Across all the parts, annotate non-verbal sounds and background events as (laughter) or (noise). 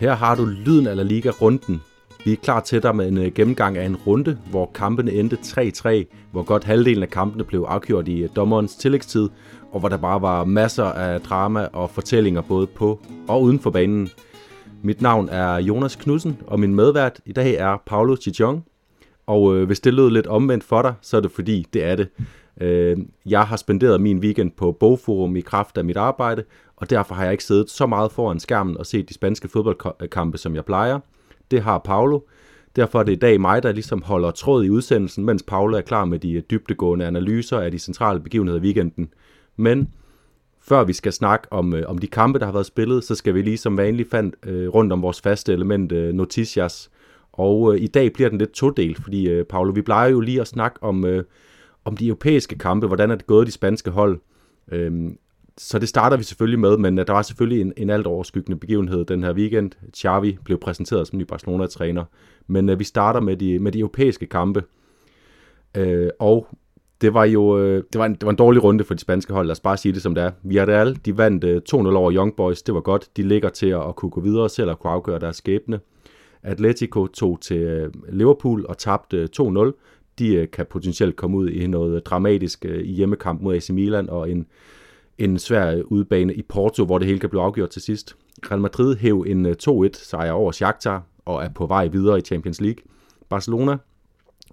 Her har du lyden af La Liga-runden. Vi er klar til dig med en øh, gennemgang af en runde, hvor kampene endte 3-3, hvor godt halvdelen af kampene blev afgjort i øh, dommerens tillægstid, og hvor der bare var masser af drama og fortællinger både på og uden for banen. Mit navn er Jonas Knudsen, og min medvært i dag er Paulo Chichong. Og øh, hvis det lød lidt omvendt for dig, så er det fordi, det er det. Øh, jeg har spenderet min weekend på Bogforum i kraft af mit arbejde, og derfor har jeg ikke siddet så meget foran skærmen og set de spanske fodboldkampe, som jeg plejer. Det har Paulo. Derfor er det i dag mig, der ligesom holder tråd i udsendelsen, mens Paulo er klar med de øh, dybtegående analyser af de centrale begivenheder i weekenden. Men før vi skal snakke om, øh, om de kampe, der har været spillet, så skal vi lige som vanligt fandt øh, rundt om vores faste element, øh, Noticias. Og øh, i dag bliver den lidt todelt, fordi øh, Paolo, vi plejer jo lige at snakke om, øh, om de europæiske kampe, hvordan er det gået de spanske hold. Øhm, så det starter vi selvfølgelig med, men øh, der var selvfølgelig en, en alt overskyggende begivenhed den her weekend. Xavi blev præsenteret som ny Barcelona-træner, men øh, vi starter med de, med de europæiske kampe. Øh, og det var jo øh, det var, en, det var en dårlig runde for de spanske hold, lad os bare sige det som det er. Villarreal, de vandt øh, 2-0 over Young Boys, det var godt. De ligger til at, at kunne gå videre selv og kunne afgøre deres skæbne. Atletico tog til øh, Liverpool og tabte øh, 2-0. De øh, kan potentielt komme ud i noget øh, dramatisk øh, i hjemmekamp mod AC Milan og en, en svær udbane i Porto, hvor det hele kan blive afgjort til sidst. Real Madrid hæv en øh, 2-1 sejr over Shakhtar og er på vej videre i Champions League. Barcelona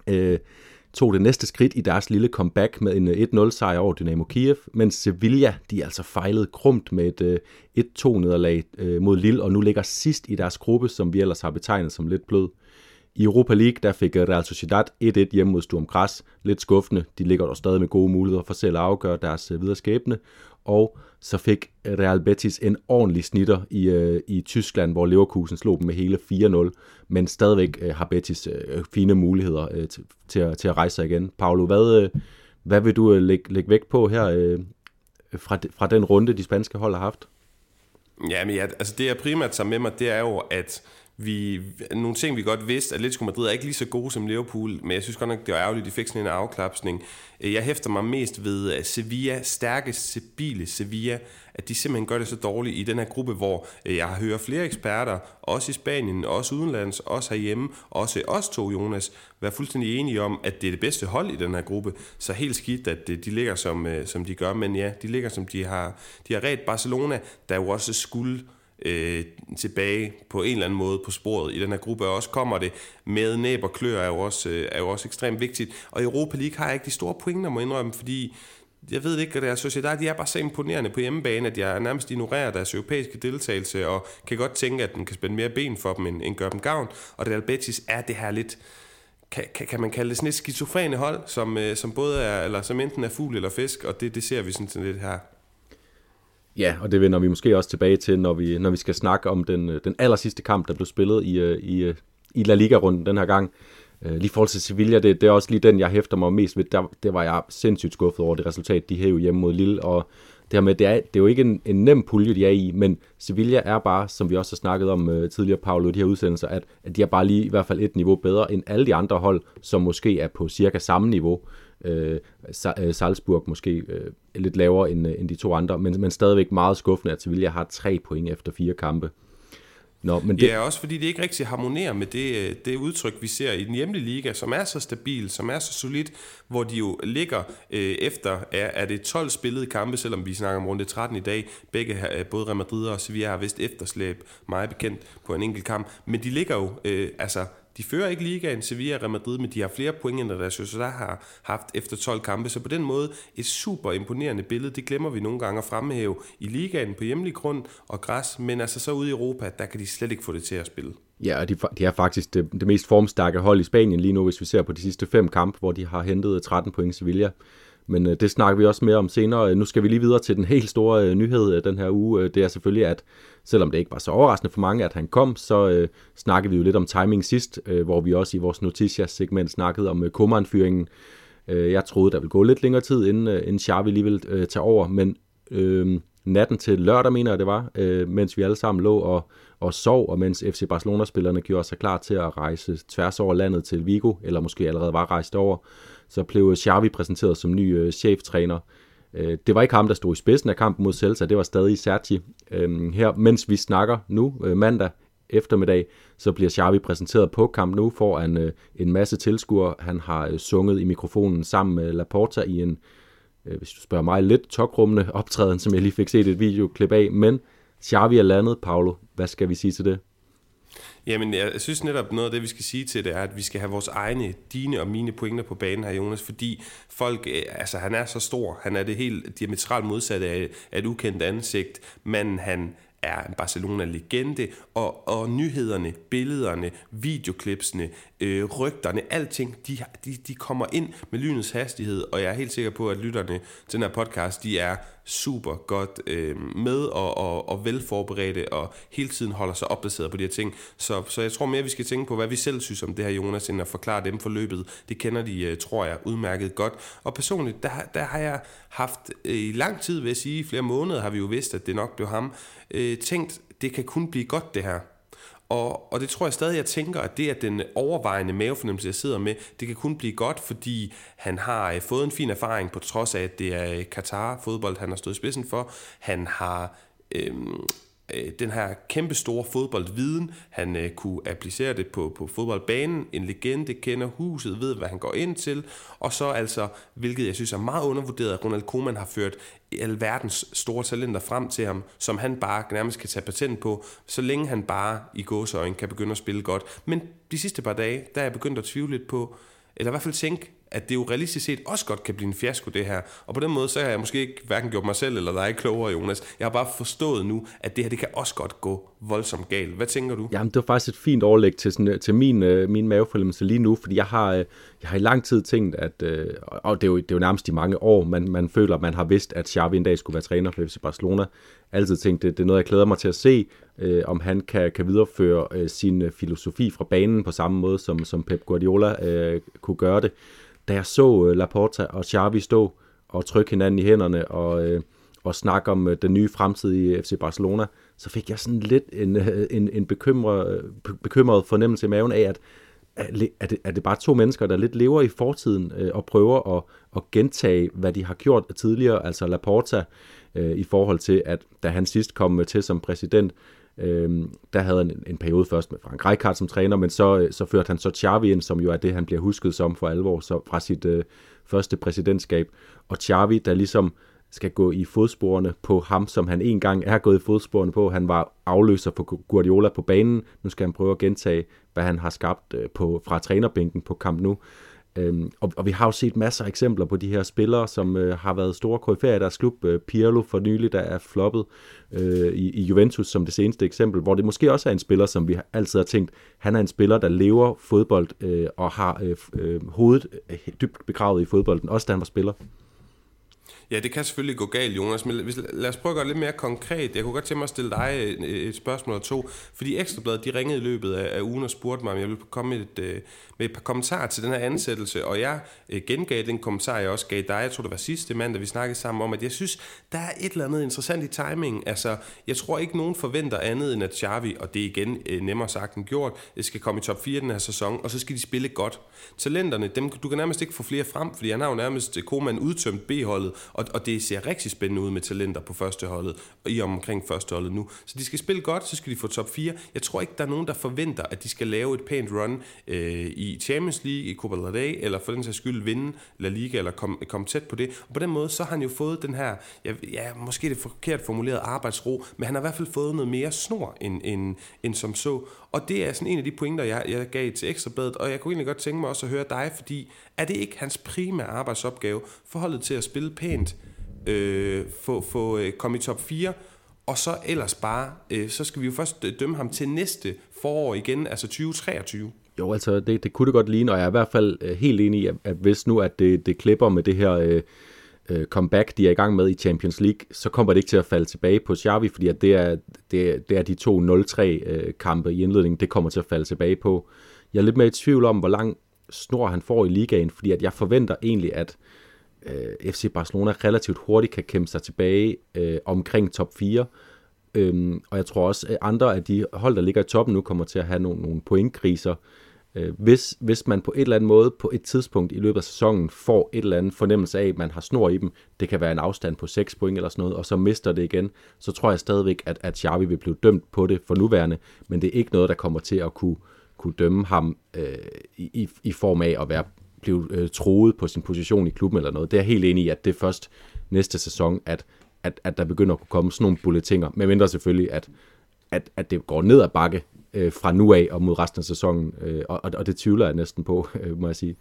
øh, tog det næste skridt i deres lille comeback med en øh, 1-0 sejr over Dynamo Kiev, mens Sevilla de altså fejlede krumt med et 1-2 øh, nederlag øh, mod Lille, og nu ligger sidst i deres gruppe, som vi ellers har betegnet som lidt blød. I Europa League der fik øh, Real Sociedad 1-1 hjemme mod Sturm Græs. Lidt skuffende. De ligger der stadig med gode muligheder for selv at afgøre deres videre skæbne. Og så fik Real Betis en ordentlig snitter i, øh, i Tyskland, hvor Leverkusen slog dem med hele 4-0, men stadigvæk øh, har Betis øh, fine muligheder øh, til, til, at, til at rejse sig igen. Paolo, hvad, øh, hvad vil du øh, lægge, lægge vægt på her øh, fra, fra den runde, de spanske hold har haft? Ja, men ja, altså det jeg primært tager med mig, det er jo, at vi, nogle ting, vi godt vidste, at Atletico Madrid er ikke lige så gode som Liverpool, men jeg synes godt nok, det var ærgerligt, at de fik sådan en afklapsning. Øh, jeg hæfter mig mest ved at Sevilla, stærke, stabile Sevilla, at de simpelthen gør det så dårligt i den her gruppe, hvor øh, jeg har hørt flere eksperter, også i Spanien, også udenlands, også herhjemme, også os to, Jonas, være fuldstændig enige om, at det er det bedste hold i den her gruppe. Så helt skidt, at øh, de ligger som, som de gør, men ja, de ligger som de har. De har ret Barcelona, der jo også skulle øh, tilbage på en eller anden måde på sporet i den her gruppe, og også kommer det med næb og klør, er jo også, øh, er jo også ekstremt vigtigt. Og Europa League har jeg ikke de store pointer, må indrømme, fordi jeg ved ikke, at deres Sociedad, de er bare så imponerende på hjemmebane, at jeg nærmest ignorerer deres europæiske deltagelse, og kan godt tænke, at den kan spænde mere ben for dem, end, end gør dem gavn. Og Real Betis er det her lidt, kan, kan, kan man kalde det sådan et skizofrene hold, som, øh, som både er, eller som enten er fugl eller fisk, og det, det ser vi sådan, sådan lidt her. Ja, og det vender vi måske også tilbage til, når vi, når vi skal snakke om den, øh, den aller sidste kamp, der blev spillet i, øh, i, øh, i La Liga-runden den her gang. Lige i forhold til Sevilla, det, det er også lige den, jeg hæfter mig mest ved. Der, det var jeg sindssygt skuffet over det resultat, de hævde hjemme mod Lille, og det her med, det er, det er jo ikke en, en nem pulje, de er i, men Sevilla er bare, som vi også har snakket om uh, tidligere, Paolo, de her udsendelser, at, at de er bare lige i hvert fald et niveau bedre end alle de andre hold, som måske er på cirka samme niveau. Øh, Øh, øh, Salzburg måske øh, lidt lavere end, øh, end de to andre, men, men stadigvæk meget skuffende, at Sevilla har tre point efter fire kampe. Nå, men det... Ja, også fordi det ikke rigtig harmonerer med det, øh, det udtryk, vi ser i den hjemlige liga, som er så stabil, som er så solid, hvor de jo ligger øh, efter, er, er det 12 spillede kampe, selvom vi snakker om runde 13 i dag. Begge, øh, både Real Madrid og Sevilla har vist efterslæb, meget bekendt på en enkelt kamp. Men de ligger jo, øh, altså de fører ikke ligaen Sevilla og Real Madrid, men de har flere point, end deres Sociedad har haft efter 12 kampe. Så på den måde et super imponerende billede. Det glemmer vi nogle gange at fremhæve i ligaen på hjemlig grund og græs, men altså så ude i Europa, der kan de slet ikke få det til at spille. Ja, og de, de er faktisk det, det mest formstærke hold i Spanien lige nu, hvis vi ser på de sidste fem kampe, hvor de har hentet 13 point Sevilla. Men øh, det snakker vi også mere om senere. Nu skal vi lige videre til den helt store øh, nyhed øh, den her uge. Øh, det er selvfølgelig, at selvom det ikke var så overraskende for mange, at han kom, så øh, snakkede vi jo lidt om timing sidst, øh, hvor vi også i vores Noticias-segment snakkede om øh, Koman-fyringen. Øh, jeg troede, der ville gå lidt længere tid, inden, øh, inden Xavi lige ville øh, tage over, men øh, natten til lørdag, mener jeg det var, øh, mens vi alle sammen lå og, og sov, og mens FC Barcelona-spillerne gjorde sig klar til at rejse tværs over landet til Vigo, eller måske allerede var rejst over, så blev Xavi præsenteret som ny øh, cheftræner. Øh, det var ikke ham, der stod i spidsen af kampen mod Celta, det var stadig Sergi. Øh, her, mens vi snakker nu, øh, mandag, eftermiddag, så bliver Xavi præsenteret på kamp nu for en, en masse tilskuere. Han har sunget i mikrofonen sammen med Laporta i en, hvis du spørger mig, lidt tokrummende optræden, som jeg lige fik set et videoklip af. Men Xavi er landet, Paolo. Hvad skal vi sige til det? Jamen, jeg synes netop noget af det, vi skal sige til det, er, at vi skal have vores egne, dine og mine pointer på banen her, Jonas, fordi folk, øh, altså han er så stor, han er det helt diametralt modsatte af, af et ukendt ansigt, men han er en Barcelona-legende, og, og nyhederne, billederne, videoklipsene, øh, rygterne, alting, de, de, de kommer ind med lynets hastighed, og jeg er helt sikker på, at lytterne til den her podcast, de er super godt øh, med og, og, og velforberedte, og hele tiden holder sig opdateret på de her ting. Så, så jeg tror mere, vi skal tænke på, hvad vi selv synes om det her, Jonas, end at forklare dem forløbet. Det kender de, øh, tror jeg, udmærket godt. Og personligt, der, der har jeg haft øh, i lang tid, vil jeg sige, flere måneder har vi jo vidst, at det nok blev ham, øh, tænkt, det kan kun blive godt det her. Og, og det tror jeg stadig, jeg tænker, at det er den overvejende mavefornemmelse, jeg sidder med, det kan kun blive godt, fordi han har øh, fået en fin erfaring, på trods af, at det er øh, Katar fodbold, han har stået i spidsen for. Han har øhm, øh, den her kæmpe store fodboldviden. Han øh, kunne applicere det på, på fodboldbanen. En legende kender huset, ved hvad han går ind til. Og så altså, hvilket jeg synes er meget undervurderet, at Ronald Koeman har ført alverdens store talenter frem til ham, som han bare nærmest kan tage patent på, så længe han bare i gåseøjne kan begynde at spille godt. Men de sidste par dage, der er jeg begyndt at tvivle lidt på, eller i hvert fald tænke, at det jo realistisk set også godt kan blive en fiasko, det her. Og på den måde, så har jeg måske ikke hverken gjort mig selv eller dig klogere, Jonas. Jeg har bare forstået nu, at det her, det kan også godt gå voldsomt galt. Hvad tænker du? Jamen, det var faktisk et fint overlæg til, sådan, øh, til min, øh, min mavefornemmelse lige nu, fordi jeg har, øh, jeg har i lang tid tænkt, at, øh, og det er, jo, det er jo nærmest i mange år, man, man føler, at man har vidst, at Xavi en dag skulle være træner for FC Barcelona. Altid tænkt, det, det er noget, jeg glæder mig til at se, øh, om han kan, kan videreføre øh, sin øh, filosofi fra banen på samme måde, som, som Pep Guardiola øh, kunne gøre det da jeg så øh, Laporta og Xavi stå og trykke hinanden i hænderne og, øh, og snakke om øh, den nye fremtid i FC Barcelona, så fik jeg sådan lidt en, øh, en, en bekymret, øh, bekymret fornemmelse i maven af, at er det, er det bare to mennesker, der lidt lever i fortiden øh, og prøver at, at gentage, hvad de har gjort tidligere, altså Laporta, øh, i forhold til, at da han sidst kom til som præsident, Øh, der havde han en, en periode først med Frank Rijkaard som træner, men så, øh, så førte han så Xavi ind, som jo er det, han bliver husket som for alvor så fra sit øh, første præsidentskab. Og Xavi, der ligesom skal gå i fodsporene på ham, som han engang er gået i fodsporene på. Han var afløser for Guardiola på banen. Nu skal han prøve at gentage, hvad han har skabt øh, på, fra trænerbænken på kamp nu. Øhm, og, og vi har jo set masser af eksempler på de her spillere, som øh, har været store koryfærer i deres klub. Øh, Pirlo for nylig, der er floppet øh, i, i Juventus som det seneste eksempel, hvor det måske også er en spiller, som vi altid har tænkt, han er en spiller, der lever fodbold øh, og har øh, øh, hovedet øh, dybt begravet i fodbolden, også da han var spiller. Ja, det kan selvfølgelig gå galt, Jonas, men lad os prøve at gøre det lidt mere konkret. Jeg kunne godt tænke mig at stille dig øh, et spørgsmål eller to, fordi Ekstrabladet, de ringede i løbet af, ugen og spurgte mig, om jeg ville komme med et, øh, med et par kommentarer til den her ansættelse, og jeg øh, gengav den kommentar, jeg også gav dig, jeg tror det var sidste mandag, vi snakkede sammen om, at jeg synes, der er et eller andet interessant i timing. Altså, jeg tror ikke, nogen forventer andet end at Xavi, og det er igen nemmere sagt end gjort, skal komme i top 4 den her sæson, og så skal de spille godt. Talenterne, dem, du kan nærmest ikke få flere frem, fordi han har jo nærmest Koman udtømt B-holdet, og, og det ser rigtig spændende ud med talenter på førsteholdet, og i omkring førsteholdet nu. Så de skal spille godt, så skal de få top 4. Jeg tror ikke, der er nogen, der forventer, at de skal lave et pænt run øh, i Champions League, i Copa del Rey, eller for den sags skyld vinde La Liga, eller komme kom tæt på det. Og på den måde, så har han jo fået den her, ja, ja måske det forkert formuleret arbejdsro, men han har i hvert fald fået noget mere snor, end, end, end som så. Og det er sådan en af de pointer, jeg, jeg gav til Ekstrabladet, og jeg kunne egentlig godt tænke mig også at høre dig, fordi er det ikke hans primære arbejdsopgave, forholdet til at spille pænt, øh, få, få, øh, komme i top 4, og så ellers bare, øh, så skal vi jo først øh, dømme ham til næste forår igen, altså 2023. Jo, altså det, det kunne det godt ligne, og jeg er i hvert fald øh, helt enig i, at, at hvis nu at det, det klipper med det her øh, øh, comeback, de er i gang med i Champions League, så kommer det ikke til at falde tilbage på Xavi, fordi at det, er, det, er, det er de to 0-3 øh, kampe i indledningen, det kommer til at falde tilbage på. Jeg er lidt mere i tvivl om, hvor lang snor han får i ligaen, fordi at jeg forventer egentlig, at øh, FC Barcelona relativt hurtigt kan kæmpe sig tilbage øh, omkring top 4. Øhm, og jeg tror også, at andre af de hold, der ligger i toppen nu, kommer til at have nogle, nogle pointkriser. Øh, hvis, hvis man på et eller andet måde på et tidspunkt i løbet af sæsonen får et eller andet fornemmelse af, at man har snor i dem, det kan være en afstand på 6 point eller sådan noget, og så mister det igen, så tror jeg stadigvæk, at, at Xavi vil blive dømt på det for nuværende, men det er ikke noget, der kommer til at kunne, kunne dømme ham øh, i, i form af at være blive øh, troet på sin position i klubben eller noget. Det er jeg helt enig i, at det er først næste sæson, at, at, at der begynder at kunne komme sådan nogle bulletinger, med mindre selvfølgelig, at, at, at det går ned ad bakke øh, fra nu af og mod resten af sæsonen, øh, og, og det tvivler jeg næsten på, (laughs) øh, må jeg sige.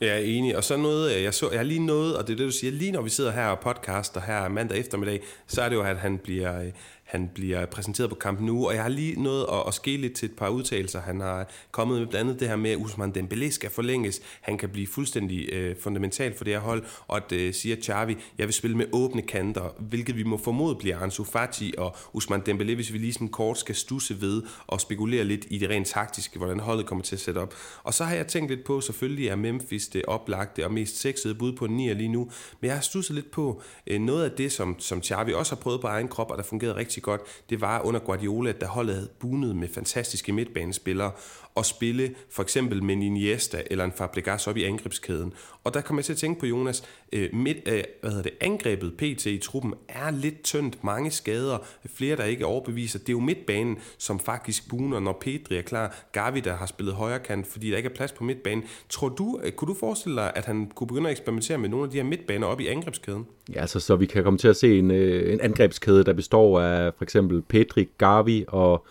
Jeg er enig, og så noget, øh, jeg, så, jeg har lige noget, og det er det, du siger, lige når vi sidder her og podcaster her mandag eftermiddag, så er det jo, at han bliver, øh, han bliver præsenteret på kampen nu, og jeg har lige nået at, at ske lidt til et par udtalelser. Han har kommet med blandt andet det her med, at Usman Dembélé skal forlænges. Han kan blive fuldstændig øh, fundamental for det her hold, og at øh, siger Xavi, jeg vil spille med åbne kanter, hvilket vi må formode bliver Ansu Fati og Usman Dembélé, hvis vi lige sådan kort skal stusse ved og spekulere lidt i det rent taktiske, hvordan holdet kommer til at sætte op. Og så har jeg tænkt lidt på, selvfølgelig er Memphis det oplagte og mest sexede bud på en nier lige nu, men jeg har stusset lidt på øh, noget af det, som, som Xavi også har prøvet på egen krop, og der fungerede rigtig godt, det var under Guardiola, der holdet havde bunet med fantastiske midtbanespillere og spille for eksempel med en Iniesta eller en Fabregas op i angrebskæden. Og der kommer jeg til at tænke på, Jonas, øh, midt, øh, hvad hedder det, angrebet PT i truppen er lidt tyndt, mange skader, flere der ikke er overbeviser. Det er jo midtbanen, som faktisk buner, når Pedri er klar. Gavi, der har spillet højre kant, fordi der ikke er plads på midtbanen. Tror du, øh, kunne du forestille dig, at han kunne begynde at eksperimentere med nogle af de her midtbaner op i angrebskæden? Ja, altså, så vi kan komme til at se en, øh, en angrebskæde, der består af for eksempel Pedri, Gavi og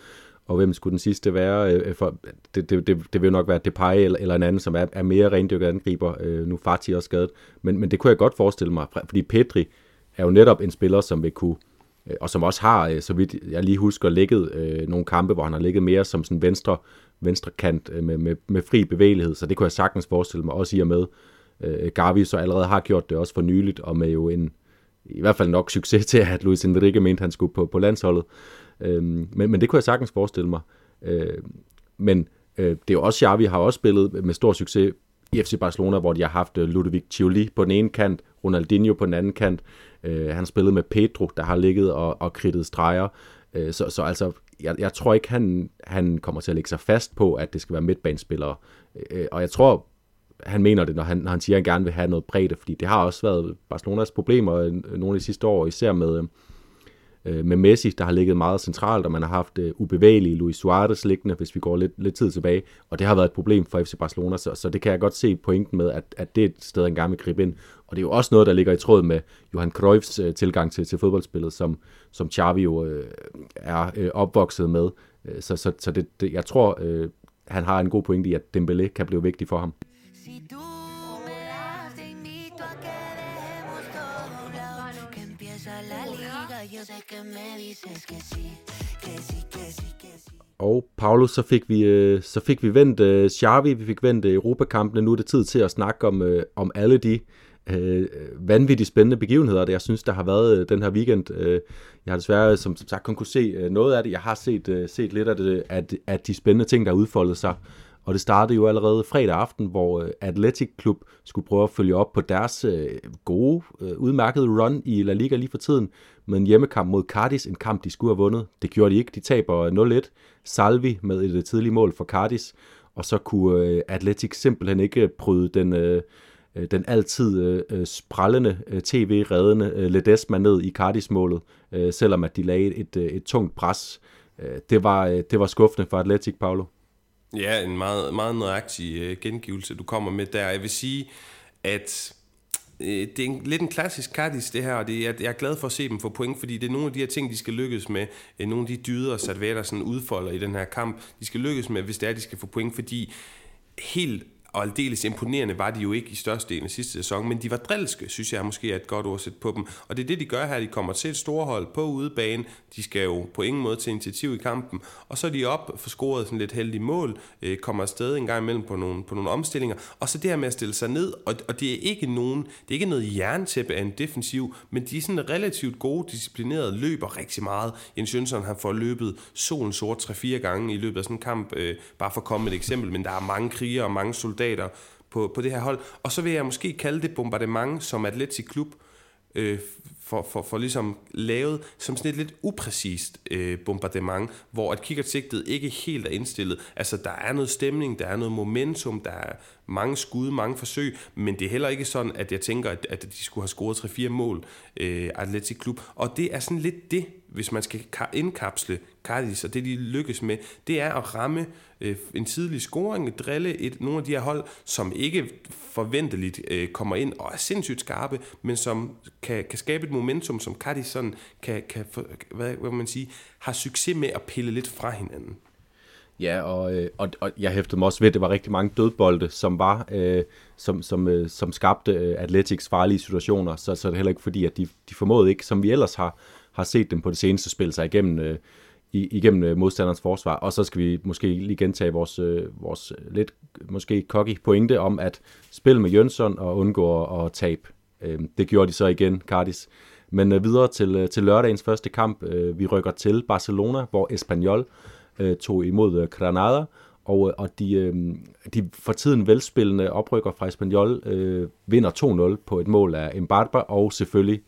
og hvem skulle den sidste være? Øh, øh, for, det, det, det, det vil jo nok være Depay eller, eller en anden, som er, er mere rendyrket angriber. Øh, nu Fati også skadet. Men, men det kunne jeg godt forestille mig, fordi Petri er jo netop en spiller, som vil kunne, øh, og som også har, øh, så vidt jeg lige husker, ligget øh, nogle kampe, hvor han har ligget mere som sådan venstre, venstre kant øh, med, med, med fri bevægelighed. Så det kunne jeg sagtens forestille mig, også i og med, øh, Gavi så allerede har gjort det også for nyligt, og med jo en, i hvert fald nok succes til, at Luis Enrique mente, han skulle på, på landsholdet. Øhm, men, men det kunne jeg sagtens forestille mig. Øh, men øh, det er jo også Xavi har også spillet med stor succes i FC Barcelona, hvor de har haft øh, Ludovic Chioli på den ene kant, Ronaldinho på den anden kant. Øh, han har spillet med Pedro, der har ligget og, og kridtet streger. Øh, så, så altså, jeg, jeg tror ikke, han, han kommer til at lægge sig fast på, at det skal være midtbanespillere. Øh, og jeg tror, han mener det, når han, når han siger, at han gerne vil have noget bredde, fordi det har også været Barcelonas problemer øh, nogle af de sidste år, især med, øh, øh, med Messi, der har ligget meget centralt, og man har haft øh, ubevægelige Luis Suarez liggende, hvis vi går lidt, lidt tid tilbage, og det har været et problem for FC Barcelona, så, så det kan jeg godt se pointen med, at, at det er et sted, en gang vil gribe ind. Og det er jo også noget, der ligger i tråd med Johan Cruyffs øh, tilgang til, til fodboldspillet, som, som Xavi jo øh, er øh, opvokset med. Øh, så så, så det, det, jeg tror, øh, han har en god pointe i, at Dembélé kan blive vigtig for ham. Og Paulus, så fik vi, øh, så fik vi vendt uh, Xavi, vi fik vendt øh, Europakampene. Nu er det tid til at snakke om, uh, om alle de uh, vanvittigt spændende begivenheder, der jeg synes, der har været uh, den her weekend. Uh, jeg har desværre, som, som sagt, kun kunne se uh, noget af det. Jeg har set, uh, set lidt af, det, af, af de spændende ting, der har udfoldet sig. Og det startede jo allerede fredag aften, hvor øh, Athletic Klub skulle prøve at følge op på deres øh, gode, øh, udmærkede run i La Liga lige for tiden med en hjemmekamp mod Cardis, en kamp, de skulle have vundet. Det gjorde de ikke. De taber 0-1. Salvi med et tidligt mål for Cardis, og så kunne Athletic simpelthen ikke bryde den, den altid sprallende tv-reddende Ledesma ned i Cardis-målet, selvom at de lagde et, et, et tungt pres. Det var, det var skuffende for Atletic, Paulo. Ja, en meget, meget nøjagtig øh, gengivelse, du kommer med der. Jeg vil sige, at Øh, det er en, lidt en klassisk Cardis det her, og det, jeg, jeg er glad for at se dem få point, fordi det er nogle af de her ting, de skal lykkes med. Øh, nogle af de dyder, Sadvater sådan udfolder i den her kamp, de skal lykkes med, hvis det er, de skal få point, fordi helt og aldeles imponerende var de jo ikke i størstedelen af sidste sæson, men de var drilske, synes jeg måske er et godt ord at sætte på dem. Og det er det, de gør her. De kommer til et storhold på udebane. De skal jo på ingen måde til initiativ i kampen. Og så er de op for scoret sådan lidt heldige mål, øh, kommer afsted en gang imellem på nogle, på nogle omstillinger. Og så det her med at stille sig ned, og, og det er ikke nogen, det er ikke noget jerntæppe af en defensiv, men de er sådan relativt gode, disciplinerede, løber rigtig meget. Jens Jønsson har fået løbet solen sort 3-4 gange i løbet af sådan en kamp, øh, bare for at komme med et eksempel, men der er mange krigere og mange soldater, soldater på, på det her hold. Og så vil jeg måske kalde det bombardement, som Atletic Klub øh, for, for, for ligesom lavet som sådan et lidt upræcist øh, bombardement, hvor at kikkertsigtet ikke helt er indstillet. Altså, der er noget stemning, der er noget momentum, der er mange skud, mange forsøg, men det er heller ikke sådan, at jeg tænker, at, at de skulle have scoret 3-4 mål, øh, Atletic Klub. Og det er sådan lidt det, hvis man skal indkapsle Cardis, og det de lykkes med, det er at ramme øh, en tidlig scoring, drille et, nogle af de her hold, som ikke forventeligt øh, kommer ind og er sindssygt skarpe, men som kan, kan skabe et momentum, som Cardis sådan kan, kan hvad, hvad man sige, har succes med at pille lidt fra hinanden. Ja, og, øh, og, og jeg hæftede mig også ved, at det var rigtig mange dødbolde, som var, øh, som, som, øh, som skabte øh, Atletics farlige situationer, så, så er det heller ikke fordi, at de, de formåede ikke, som vi ellers har, har set dem på det seneste spil sig igennem, øh, igennem øh, modstanderens forsvar. Og så skal vi måske lige gentage vores, øh, vores lidt måske cocky pointe om at spille med Jønsson og undgå at, at tabe. Øh, det gjorde de så igen, Cardis. Men øh, videre til, øh, til lørdagens første kamp. Øh, vi rykker til Barcelona, hvor Espanyol øh, tog imod øh, Granada, og, øh, og de, øh, de for tiden velspillende oprykker fra Espanyol øh, vinder 2-0 på et mål af Mbarba, og selvfølgelig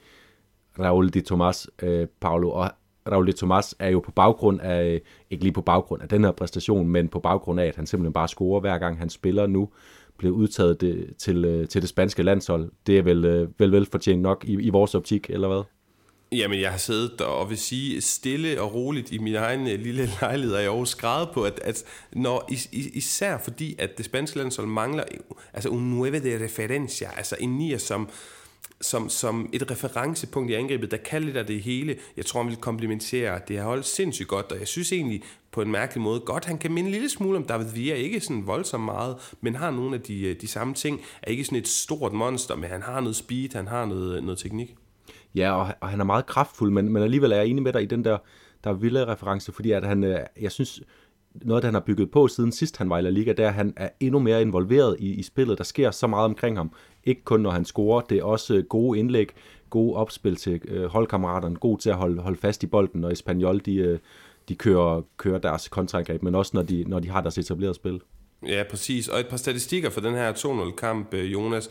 Raul de Tomas øh, Paulo. Og Raul de Tomas er jo på baggrund af, øh, ikke lige på baggrund af den her præstation, men på baggrund af, at han simpelthen bare scorer hver gang han spiller nu, blev udtaget det, til, øh, til det spanske landshold. Det er vel øh, vel, vel fortjent nok i, i vores optik, eller hvad? Jamen, jeg har siddet der og vil sige stille og roligt i min egen øh, lille (laughs) lejlighed, og jeg har skrevet på, at, at når, is, især fordi, at det spanske landshold mangler altså un nueve de referencia, altså en nier, som, som, som et referencepunkt i angrebet, der kan lidt af det hele. Jeg tror, han vil komplementere det her hold sindssygt godt, og jeg synes egentlig på en mærkelig måde godt, han kan minde en lille smule om David Villa, ikke sådan voldsomt meget, men har nogle af de, øh, de samme ting, er ikke sådan et stort monster, men han har noget speed, han har noget, øh, noget teknik. Ja, og, og han er meget kraftfuld, men, men alligevel er jeg enig med dig i den der, der Villa-reference, fordi at han, øh, jeg synes, noget, der han har bygget på siden sidst han var i La Liga, det er, at han er endnu mere involveret i, i spillet. Der sker så meget omkring ham. Ikke kun når han scorer, det er også øh, gode indlæg, gode opspil til øh, holdkammeraterne, god til at holde, holde fast i bolden, når Espanyol de, øh, de kører, kører deres kontraangreb, men også når de, når de har deres etablerede spil. Ja, præcis. Og et par statistikker for den her 2-0-kamp, øh, Jonas.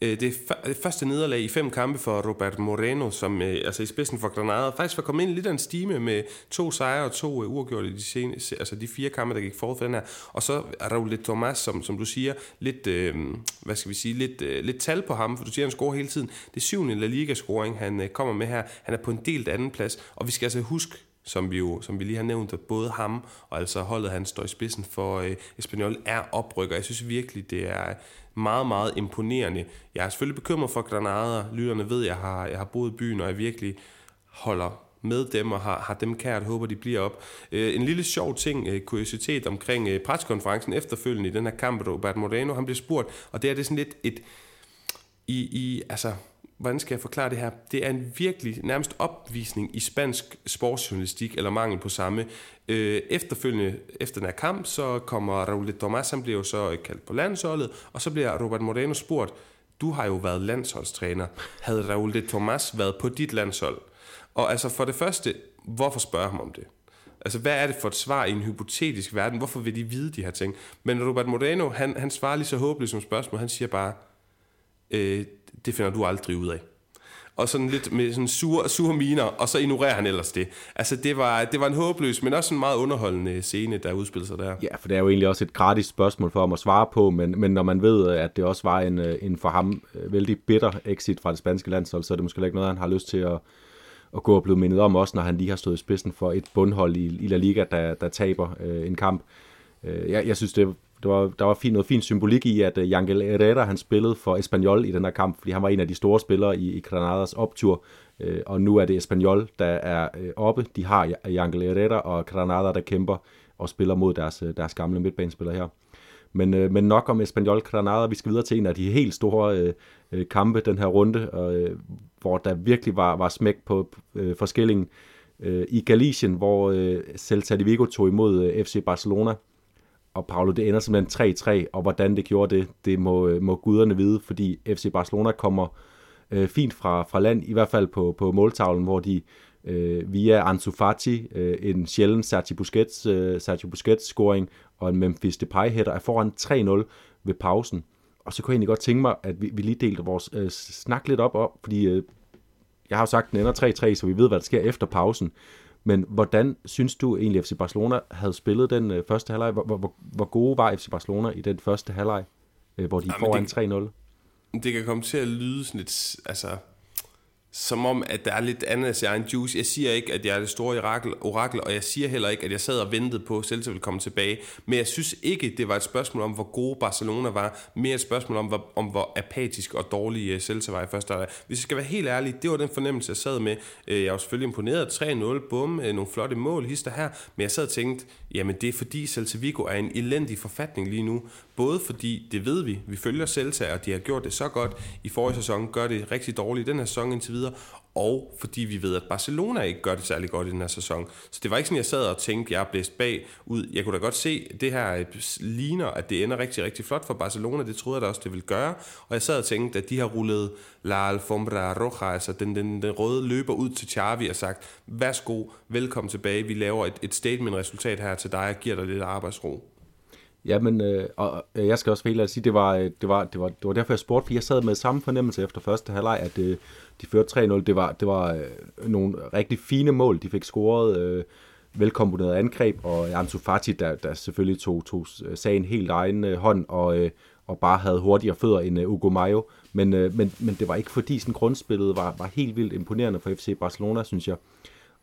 Øh, det er det første nederlag i fem kampe for Robert Moreno, som øh, altså i spidsen for Granada, faktisk var kommet ind lidt af en stime med to sejre og to øh, uafgjorte i de, seneste, altså de fire kampe, der gik forud for den her. Og så Raul de Tomas, som, som du siger, lidt, øh, hvad skal vi sige, lidt, øh, lidt tal på ham, for du siger, han scorer hele tiden. Det syvende La Liga-scoring, han øh, kommer med her. Han er på en delt anden plads, og vi skal altså huske, som vi jo som vi lige har nævnt, at både ham og altså holdet, han står i spidsen for øh, Espanyol, er oprykker. Jeg synes virkelig, det er meget, meget imponerende. Jeg er selvfølgelig bekymret for Granada. Lytterne ved, at jeg har, jeg har boet i byen, og jeg virkelig holder med dem og har, har dem kært, håber de bliver op. Øh, en lille sjov ting, øh, kuriositet omkring øh, preskonferencen efterfølgende i den her kamp, Robert Moreno, han blev spurgt, og det er det sådan lidt et, i, i, altså, hvordan skal jeg forklare det her? Det er en virkelig nærmest opvisning i spansk sportsjournalistik, eller mangel på samme. Øh, efterfølgende, efter den her kamp, så kommer Raul de Tomas, han bliver jo så øh, kaldt på landsholdet, og så bliver Robert Moreno spurgt, du har jo været landsholdstræner. Havde Raul de Tomas været på dit landshold? Og altså for det første, hvorfor spørger ham om det? Altså, hvad er det for et svar i en hypotetisk verden? Hvorfor vil de vide de her ting? Men Robert Moreno, han, han svarer lige så håbløst som spørgsmål. Han siger bare, øh, det finder du aldrig ud af. Og sådan lidt med sådan sure, sure miner, og så ignorerer han ellers det. Altså, det var, det var en håbløs, men også en meget underholdende scene, der udspillede sig der. Ja, for det er jo egentlig også et gratis spørgsmål for ham at svare på, men, men når man ved, at det også var en, øh, en for ham øh, vældig bitter exit fra det spanske landshold, så er det måske ikke noget, han har lyst til at, at gå og blive mindet om, også når han lige har stået i spidsen for et bundhold i, i La Liga, der, der taber øh, en kamp. Øh, jeg, jeg synes, det, det var, der var fint, noget fint symbolik i, at øh, uh, Yangel Herrera han spillede for Espanyol i den her kamp, fordi han var en af de store spillere i, i Granadas optur, øh, og nu er det Espanyol, der er øh, oppe. De har Yangel Herrera og Granada, der kæmper og spiller mod deres, deres gamle midtbanespillere her. Men, men nok om Espanyol Granada. Vi skal videre til en af de helt store øh, kampe den her runde, uh, hvor der virkelig var, var smæk på øh, forskellingen. øh, I Galicien, hvor øh, Celta de Vigo tog imod øh, FC Barcelona og Paolo, det ender simpelthen 3-3, og hvordan det gjorde det, det må, øh, må guderne vide, fordi FC Barcelona kommer øh, fint fra, fra land, i hvert fald på, på måltavlen, hvor de øh, via Ansu Fati, øh, en sjælden Sergio Busquets, øh, Sergio Busquets scoring, og en Memphis Depay header er foran 3-0 ved pausen. Og så kunne jeg egentlig godt tænke mig, at vi, vi lige delte vores øh, snak lidt op, op fordi øh, jeg har jo sagt, at den ender 3-3, så vi ved, hvad der sker efter pausen. Men hvordan synes du egentlig, FC Barcelona havde spillet den øh, første halvleg? Hvor, hvor, hvor gode var FC Barcelona i den første halvleg, øh, hvor de Jamen foran 3-0? Det kan komme til at lyde sådan lidt, altså, som om, at der er lidt andet af en egen juice. Jeg siger ikke, at jeg er det store orakel, orakel, og jeg siger heller ikke, at jeg sad og ventede på, at Celta ville komme tilbage. Men jeg synes ikke, det var et spørgsmål om, hvor gode Barcelona var. Mere et spørgsmål om, hvor, om hvor apatisk og dårlig øh, Celta var i første halvleg. Hvis jeg skal være helt ærlig, det var den fornemmelse, jeg sad med. Øh, jeg var selvfølgelig imponeret. 3-0, bum, øh, nogle flotte mål, hister her. Men jeg sad og tænkte, jamen det er fordi Celta Vigo er en elendig forfatning lige nu. Både fordi, det ved vi, vi følger Celta, og de har gjort det så godt i forrige sæson, gør det rigtig dårligt i den her sæson indtil videre, og fordi vi ved, at Barcelona ikke gør det særlig godt i den her sæson. Så det var ikke sådan, jeg sad og tænkte, jeg er blæst bag ud. Jeg kunne da godt se, at det her øh, ligner, at det ender rigtig, rigtig flot for Barcelona. Det troede jeg da også, det ville gøre. Og jeg sad og tænkte, at de har rullet La Alfombra Roja, altså den, den, den røde løber ud til Xavi og sagt, værsgo, velkommen tilbage. Vi laver et, et statement-resultat her til dig og giver dig lidt arbejdsro. Ja, men øh, og, øh, jeg skal også helt sige, det var, øh, det, var, det, var, det var derfor, jeg spurgte, for jeg sad med samme fornemmelse efter første halvleg, at øh, de førte 3-0. Det var, det var øh, nogle rigtig fine mål, de fik scoret. Øh, velkomponeret angreb, og Ansu Fati, der, der selvfølgelig tog, tog øh, sagen helt egen øh, hånd, og, øh, og bare havde hurtigere fødder end øh, Ugo Mayo. Men, øh, men, men det var ikke fordi sådan grundspillet var, var helt vildt imponerende for FC Barcelona, synes jeg.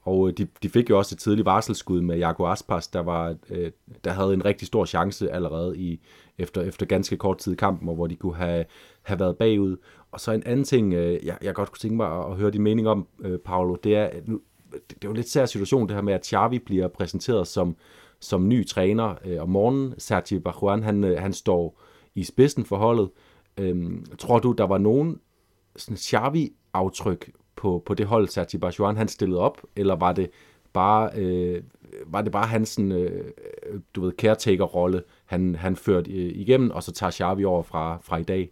Og øh, de, de fik jo også et tidligt varselsskud med Jago Aspas, der, var, øh, der havde en rigtig stor chance allerede i, efter, efter ganske kort tid i kampen, og hvor de kunne have, have været bagud. Og så en anden ting, øh, jeg, jeg godt kunne tænke mig at, at høre din mening om, øh, Paolo, det er, nu, det, det er jo en lidt sær situation, det her med, at Xavi bliver præsenteret som, som ny træner øh, om morgenen. Sergio Bajuan, han, øh, han står i spidsen for holdet. Øh, tror du, der var nogen sådan Xavi-aftryk på, på det hold, Sergi Bajuan, han stillede op, eller var det bare, øh, var det bare hans øh, du ved, caretaker-rolle, han, han førte øh, igennem, og så tager Xavi over fra, fra i dag?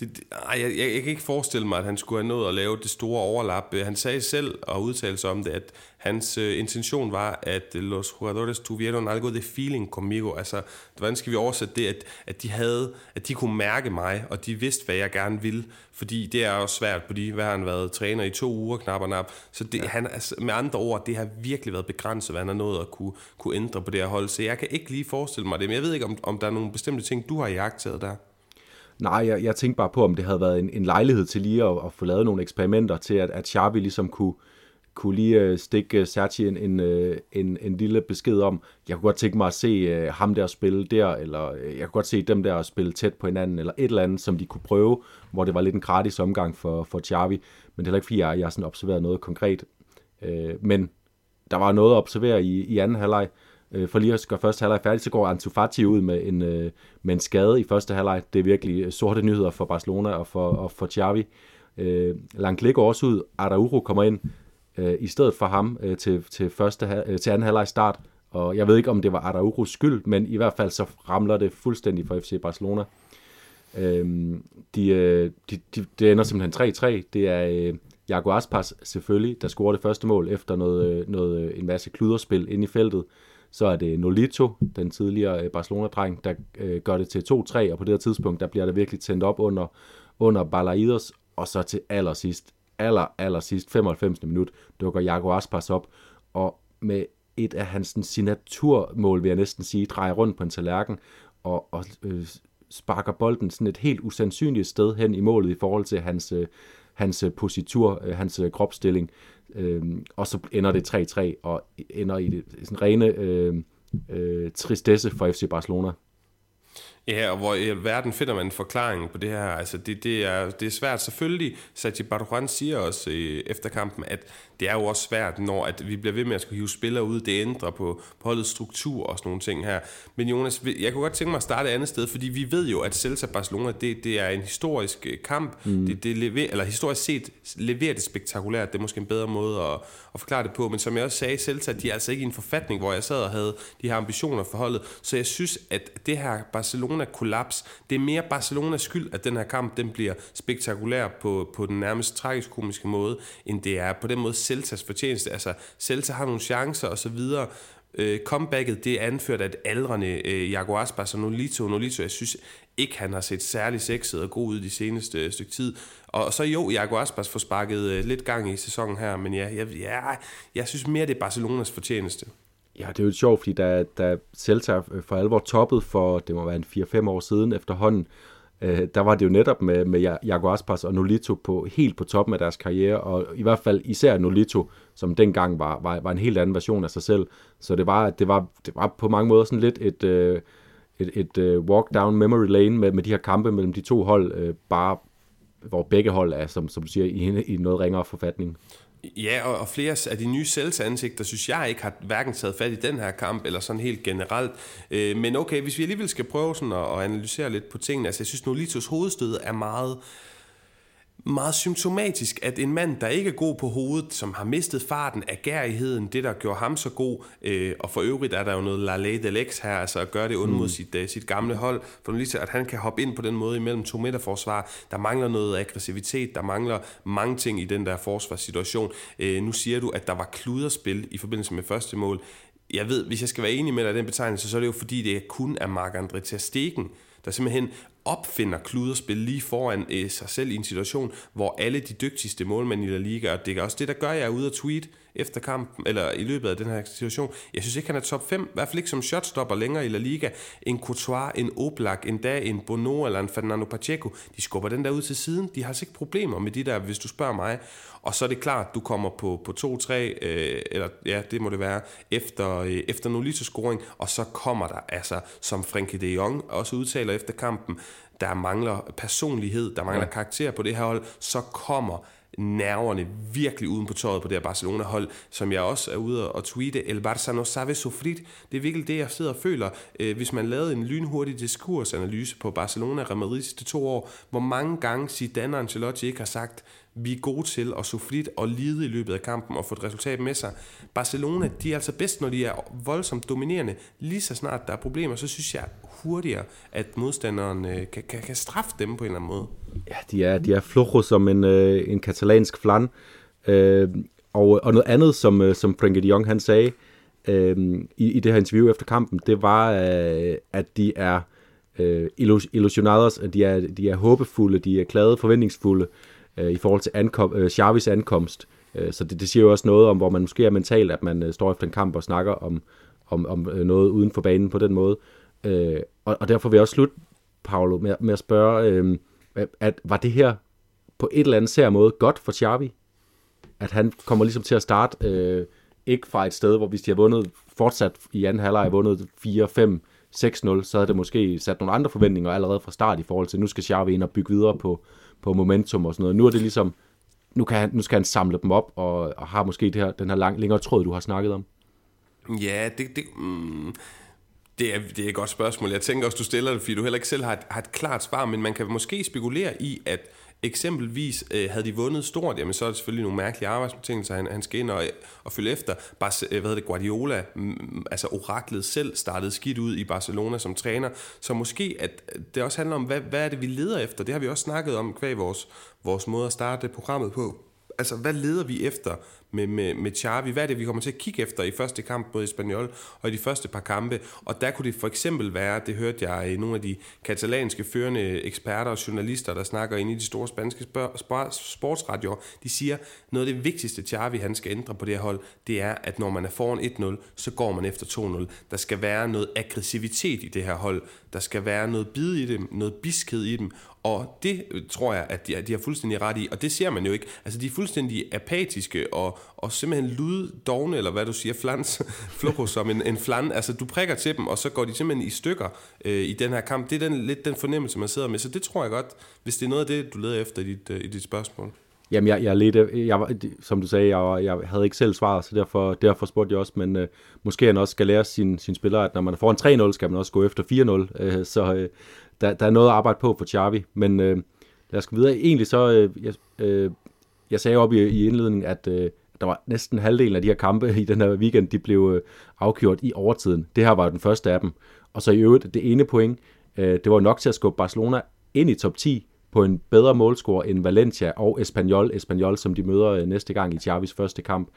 Det, det, jeg, jeg, jeg kan ikke forestille mig, at han skulle have nået at lave det store overlap. Han sagde selv og udtalte sig om det, at hans uh, intention var, at los jugadores tuvieron algo de feeling conmigo. Altså, hvordan skal vi oversætte det? At, at, de havde, at de kunne mærke mig, og de vidste, hvad jeg gerne ville. Fordi det er også svært, fordi hvad har han været træner i to uger, knap og nap. Så det, ja. han, altså, med andre ord, det har virkelig været begrænset, hvad han har nået at kunne, kunne ændre på det her hold. Så jeg kan ikke lige forestille mig det, men jeg ved ikke, om, om der er nogle bestemte ting, du har jagtet der. Nej, jeg, jeg tænkte bare på, om det havde været en, en lejlighed til lige at, at få lavet nogle eksperimenter til, at, at Xavi ligesom kunne, kunne lige uh, stikke øh, uh, Sergi en, en, øh, en, en lille besked om, jeg kunne godt tænke mig at se uh, ham der spille der, eller jeg kunne godt se dem der spille tæt på hinanden, eller et eller andet, som de kunne prøve, hvor det var lidt en gratis omgang for, for Xavi, men det er heller ikke fordi, jeg, jeg har sådan observeret noget konkret. Uh, men der var noget at observere i, i anden halvleg, øh, for lige at gøre første halvleg færdig, så går Ansu Fati ud med en, øh, med en skade i første halvleg. Det er virkelig øh, sorte nyheder for Barcelona og for, og for Xavi. Øh, Langley går også ud, Araujo kommer ind øh, i stedet for ham øh, til, til, første, øh, til anden halvleg start. Og jeg ved ikke, om det var Araujos skyld, men i hvert fald så ramler det fuldstændig for FC Barcelona. Øh, de, øh, de, de, det ender simpelthen 3-3. Det er øh, Jago Aspas selvfølgelig, der scorer det første mål efter noget, øh, noget, en masse kluderspil ind i feltet. Så er det Nolito, den tidligere øh, Barcelona-dreng, der øh, gør det til 2-3, og på det her tidspunkt, der bliver der virkelig tændt op under, under Balaidos, og så til allersidst, aller, aller sidst, 95. minut, dukker Jago Aspas op, og med et af hans signaturmål, vil jeg næsten sige, drejer rundt på en tallerken, og, og øh, sparker bolden sådan et helt usandsynligt sted hen i målet i forhold til hans, øh, hans øh, positur, øh, hans kropstilling. kropsstilling. Øh, og så ender det 3-3 og ender i det, sådan rene øh, øh, tristesse for FC Barcelona. Ja, og hvor i verden finder man en forklaring på det her. Altså, det, det, er, det er svært. Selvfølgelig, Sergi Barjuan siger også øh, efter kampen, at det er jo også svært, når at vi bliver ved med at skulle hive spillere ud. Det ændrer på, på holdets struktur og sådan nogle ting her. Men Jonas, jeg kunne godt tænke mig at starte et andet sted, fordi vi ved jo, at Celta Barcelona, det, det er en historisk øh, kamp. Mm. Det, det lever, eller historisk set leverer det spektakulært. Det er måske en bedre måde at, at forklare det på. Men som jeg også sagde, Celta, de er altså ikke i en forfatning, hvor jeg sad og havde de her ambitioner for holdet. Så jeg synes, at det her Barcelona-kollaps, det er mere Barcelonas skyld, at den her kamp den bliver spektakulær på, på den nærmest tragisk-komiske måde, end det er på den måde Celtas fortjeneste. Altså, Celta har nogle chancer og så videre, Øh, comebacket, det er anført af et aldrende øh, Jago Aspas og Nolito. Nolito, jeg synes ikke, han har set særlig sexet og god ud de seneste øh, stykke tid. Og så jo, Jago Aspas får sparket øh, lidt gang i sæsonen her, men ja, jeg, ja, jeg synes mere, det er Barcelonas fortjeneste. Ja, det er jo sjovt, fordi da, da Celta øh, for alvor toppet for, det må være en 4-5 år siden efterhånden, øh, der var det jo netop med, med Jago Aspas og Nolito på, helt på toppen af deres karriere, og i hvert fald især Nolito, som dengang var, var, var en helt anden version af sig selv. Så det var, det var, det var på mange måder sådan lidt et, øh, et, et øh, walk down memory lane med, med de her kampe mellem de to hold, øh, bare hvor begge hold er, som, som du siger, i, i noget ringere forfatning. Ja, og, og flere af de nye ansigter, synes jeg ikke har hverken taget fat i den her kamp, eller sådan helt generelt. Øh, men okay, hvis vi alligevel skal prøve sådan at, at analysere lidt på tingene, altså jeg synes, Nolitos hovedstød er meget meget symptomatisk, at en mand, der ikke er god på hovedet, som har mistet farten af gærigheden, det der gjorde ham så god, øh, og for øvrigt er der jo noget la ley de lex her, altså at gøre det ond mod mm. sit, uh, sit gamle hold, for lige at han kan hoppe ind på den måde imellem to midterforsvar. Der mangler noget aggressivitet, der mangler mange ting i den der forsvarssituation. Øh, nu siger du, at der var kluderspil i forbindelse med første mål. Jeg ved, hvis jeg skal være enig med dig i den betegnelse, så er det jo fordi, det kun er Marc-André Ter Stegen, der simpelthen opfinder kluderspil lige foran øh, sig selv i en situation, hvor alle de dygtigste målmænd i La Liga, og det er også det, der gør, jeg er ude at tweet efter kampen, eller i løbet af den her situation. Jeg synes ikke, han er top 5, i hvert fald ikke som shotstopper længere i La Liga. En Courtois, en Oblak, en dag en Bono eller en Fernando Pacheco, de skubber den der ud til siden. De har altså ikke problemer med de der, hvis du spørger mig. Og så er det klart, du kommer på, på 2-3, øh, eller ja, det må det være, efter, øh, efter Nolito-scoring, og så kommer der, altså, som Frenkie de Jong også udtaler efter kampen, der mangler personlighed, der mangler ja. karakter på det her hold, så kommer nerverne virkelig uden på tøjet på det her Barcelona-hold, som jeg også er ude og tweete. El Barça no sabe sufrir. Det er virkelig det, jeg sidder og føler. Øh, hvis man lavede en lynhurtig diskursanalyse på Barcelona og Real Madrid sidste to år, hvor mange gange Zidane og Ancelotti ikke har sagt, vi er gode til at sufrit og lide i løbet af kampen og få et resultat med sig. Barcelona, de er altså bedst, når de er voldsomt dominerende. Lige så snart der er problemer, så synes jeg hurtigere, at modstanderen øh, kan, kan, kan straffe dem på en eller anden måde. Ja, de er, de er flojo som en, øh, en katalansk flan. Øh, og, og noget andet, som, øh, som Frenkie de Jong han sagde øh, i, i det her interview efter kampen, det var, øh, at de er øh, illusionados, at de er, de er håbefulde, de er glade, forventningsfulde øh, i forhold til ankom, øh, Xavis ankomst. Øh, så det, det siger jo også noget om, hvor man måske er mentalt, at man øh, står efter en kamp og snakker om, om, om øh, noget uden for banen på den måde. Øh, og, og derfor vil jeg også slutte, Paolo, med, med at spørge, øh, at var det her på et eller andet sær måde godt for Xavi? At han kommer ligesom til at starte øh, ikke fra et sted, hvor hvis de har vundet fortsat i anden halvleg, vundet 4, 5, 6-0, så havde det måske sat nogle andre forventninger allerede fra start i forhold til, nu skal Xavi ind og bygge videre på, på momentum og sådan noget. Nu er det ligesom, nu, kan han, nu skal han samle dem op, og, og har måske det her, den her lang, længere tråd, du har snakket om. Ja, det, det, mm, det, er, det er et godt spørgsmål. Jeg tænker også, du stiller det, fordi du heller ikke selv har et, har et klart svar, men man kan måske spekulere i, at eksempelvis øh, havde de vundet stort, jamen så er det selvfølgelig nogle mærkelige arbejdsbetingelser, han, han skal ind og, og følge efter. Bare, øh, hvad hedder det, Guardiola, mm, mm, altså oraklet selv, startede skidt ud i Barcelona som træner, så måske at det også handler om, hvad, hvad er det, vi leder efter? Det har vi også snakket om kvæg vores, vores måde at starte programmet på. Altså, hvad leder vi efter med, med, med Xavi? Hvad er det, vi kommer til at kigge efter i første kamp mod Espanyol og i de første par kampe? Og der kunne det for eksempel være, det hørte jeg i nogle af de katalanske førende eksperter og journalister, der snakker ind i de store spanske sportsradioer, de siger, noget af det vigtigste Xavi han skal ændre på det her hold, det er, at når man er foran 1-0, så går man efter 2-0. Der skal være noget aggressivitet i det her hold. Der skal være noget bid i dem, noget biskhed i dem, og det øh, tror jeg, at de, de har fuldstændig ret i, og det ser man jo ikke. Altså, de er fuldstændig apatiske og, og simpelthen lyddogne, eller hvad du siger, flans, (laughs) floho som en, en flan. Altså, du prikker til dem, og så går de simpelthen i stykker øh, i den her kamp. Det er den, lidt den fornemmelse, man sidder med. Så det tror jeg godt, hvis det er noget af det, du leder efter i dit, øh, i dit spørgsmål. Jamen, jeg, jeg lidt, øh, jeg, som du sagde, jeg, jeg havde ikke selv svaret, så derfor, derfor spurgte jeg også, men øh, måske han også skal lære sine sin spillere, at når man får en 3-0, skal man også gå efter 4-0, øh, så øh, der, der er noget at arbejde på for Xavi, men øh, lad os gå videre. Egentlig så, øh, jeg, øh, jeg sagde op i, i indledningen, at øh, der var næsten halvdelen af de her kampe i den her weekend, de blev øh, afgjort i overtiden. Det her var den første af dem. Og så i øvrigt, det ene point, øh, det var nok til at skubbe Barcelona ind i top 10 på en bedre målscore end Valencia og Espanyol, Espanyol som de møder øh, næste gang i Xavis første kamp.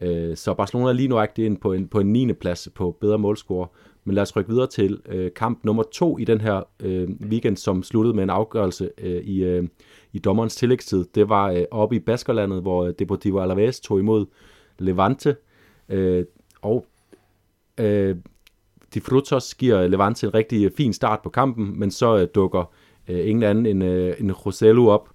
Øh, så Barcelona er lige nu ind på en, på en 9. plads på bedre målscore. Men lad os rykke videre til øh, kamp nummer to i den her øh, weekend, som sluttede med en afgørelse øh, i, øh, i dommerens tillægstid. Det var øh, oppe i Baskerlandet, hvor øh, Deportivo Alaves tog imod Levante. Øh, og øh, de Frutos giver Levante en rigtig øh, fin start på kampen, men så øh, dukker øh, ingen anden end, øh, end Roselu op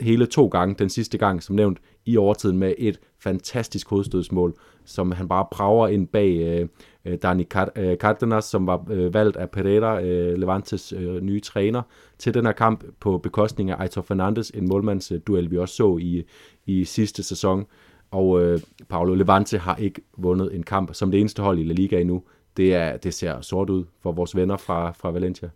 hele to gange, den sidste gang, som nævnt, i overtiden med et fantastisk hovedstødsmål, som han bare prager ind bag øh, øh Dani øh, Cardenas, som var øh, valgt af Pereira, øh, Levantes øh, nye træner, til den her kamp på bekostning af Aitor Fernandes, en målmandsduel, vi også så i, i sidste sæson. Og øh, Paolo Levante har ikke vundet en kamp som det eneste hold i La Liga endnu. Det, er, det ser sort ud for vores venner fra, fra Valencia.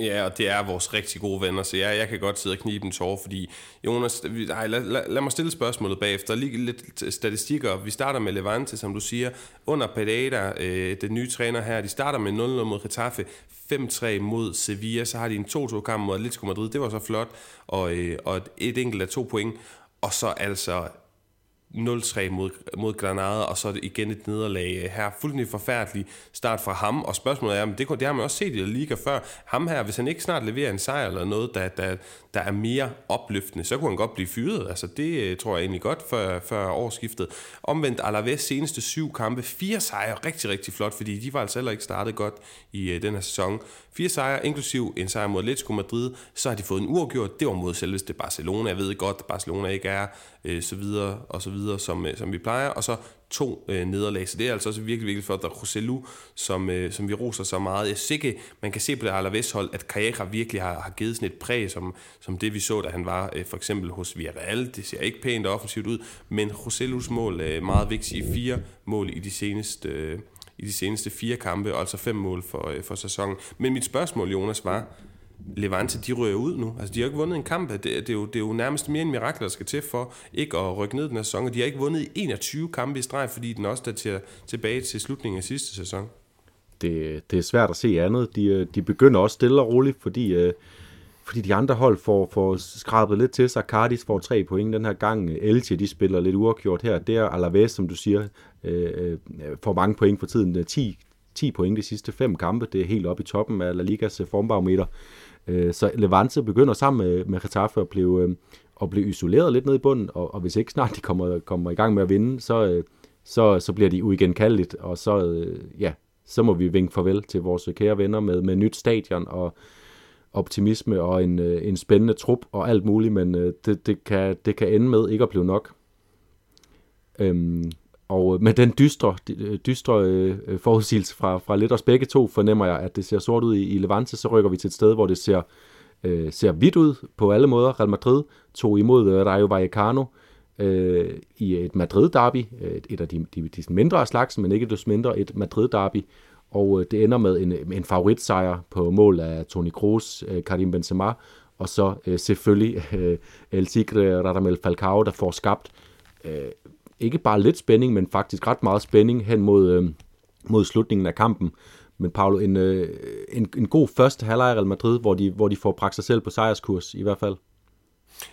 Ja, og det er vores rigtig gode venner, så jeg, jeg kan godt sidde og knibe en tårer, fordi Jonas, ej, lad, lad, lad mig stille spørgsmålet bagefter. Lige lidt statistikker. Vi starter med Levante, som du siger. Under Pereira, øh, den nye træner her, de starter med 0-0 mod Getafe, 5-3 mod Sevilla, så har de en 2-2 kamp mod Atletico Madrid, det var så flot, og, øh, og et enkelt af to point. Og så altså 0-3 mod, mod Granada, og så igen et nederlag her. Fuldstændig forfærdelig start fra ham, og spørgsmålet er, men det, det har man også set i Liga før. Ham her, hvis han ikke snart leverer en sejr eller noget, der, der, der er mere opløftende, så kunne han godt blive fyret. Altså det øh, tror jeg egentlig godt før, før årsskiftet. Omvendt Alaves seneste syv kampe, fire sejre, rigtig, rigtig flot, fordi de var altså heller ikke startet godt i uh, den her sæson. Fire sejre, inklusiv en sejr mod Atletico Madrid, så har de fået en uafgjort. Det var mod selveste Barcelona. Jeg ved godt, at Barcelona ikke er uh, så videre og så videre, som, øh, som vi plejer. Og så to øh, nederlag. Så det er altså også virkelig, virkelig flot. Der Roselu, som, øh, som vi roser så meget. Jeg sikke, man kan se på det Alaves hold, at Carrera virkelig har, har givet sådan et præg, som, som det vi så, da han var øh, for eksempel hos Villarreal. Det ser ikke pænt og offensivt ud, men Roselus mål er øh, meget vigtige. Fire mål i de seneste... Øh, i de seneste fire kampe, altså fem mål for, øh, for sæsonen. Men mit spørgsmål, Jonas, var, Levante, de rører ud nu. Altså, de har ikke vundet en kamp. Det, det, er jo, det er jo nærmest mere en mirakel, der skal til for ikke at rykke ned den her sæson. de har ikke vundet 21 kampe i streg, fordi den også til tilbage til slutningen af sidste sæson. Det, det er svært at se andet. De, øh, de begynder også stille og roligt, fordi, øh, fordi de andre hold får, får skrabet lidt til sig. Cardis får tre point den her gang. Elche, de spiller lidt uafgjort her. Der Alaves, som du siger, øh, øh får mange point for tiden. 10, 10 point de sidste fem kampe. Det er helt oppe i toppen af La Ligas formbarometer. Øh, Øh, så Levante begynder sammen med, med Getafe at blive, øh, at blive isoleret lidt ned i bunden, og, og hvis ikke snart de kommer, kommer i gang med at vinde, så, øh, så, så bliver de uigenkaldeligt, og så, ja, så må vi vinke farvel til vores kære venner med, med nyt stadion og optimisme og en, en spændende trup og alt muligt, men det, det, kan, det kan ende med ikke at blive nok. Øhm, og øh, med den dystre, øh, dystre øh, øh, forudsigelse fra, fra lidt os begge to, fornemmer jeg, at det ser sort ud i, i Levante, så rykker vi til et sted, hvor det ser, øh, ser vidt ud på alle måder. Real Madrid tog imod øh, Rayo Vallecano øh, i et Madrid-derby, et, et af de, de, de mindre slags, men ikke desto mindre et Madrid-derby, og øh, det ender med en, en favoritsejr på mål af Toni Kroos, øh, Karim Benzema, og så øh, selvfølgelig øh, El Tigre Radamel Falcao, der får skabt øh, ikke bare lidt spænding, men faktisk ret meget spænding hen mod, øh, mod slutningen af kampen. Men Paolo, en, øh, en, en god første halvleg Real Madrid, hvor de, hvor de får bragt sig selv på sejrskurs i hvert fald.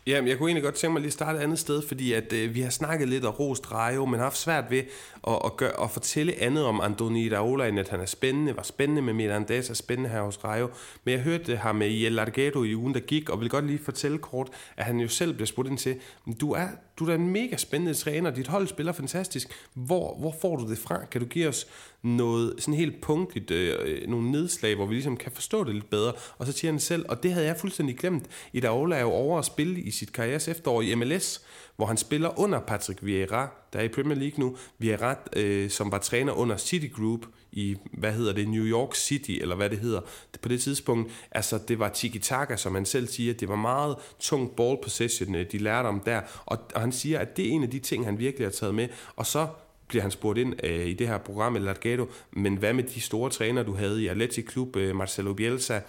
Jamen, jeg kunne egentlig godt tænke mig lige at starte et andet sted, fordi at øh, vi har snakket lidt om rost Rayo, men har haft svært ved at, at, gøre, at fortælle andet om Andoni Iraola, end at han er spændende, var spændende med Mirandes, er spændende her hos Rayo. Men jeg hørte ham med El Largado i ugen, der gik, og vil godt lige fortælle kort, at han jo selv bliver spurgt ind til, du er, du er en mega spændende træner, dit hold spiller fantastisk. Hvor, hvor får du det fra? Kan du give os noget sådan helt punktligt, øh, øh nogle nedslag, hvor vi ligesom kan forstå det lidt bedre. Og så siger han selv, og det havde jeg fuldstændig glemt, i Daola er jo over at spille i sit karrieres efterår i MLS, hvor han spiller under Patrick Vieira, der er i Premier League nu. Vieira, øh, som var træner under City Group i, hvad hedder det, New York City, eller hvad det hedder. På det tidspunkt, altså det var tiki-taka, som han selv siger, det var meget tung ball possession, øh, de lærte om der. Og, og han siger, at det er en af de ting, han virkelig har taget med. Og så bliver han spurgt ind øh, i det her program, El Largado, men hvad med de store træner, du havde i Athletic Club, øh, Marcelo Bielsa,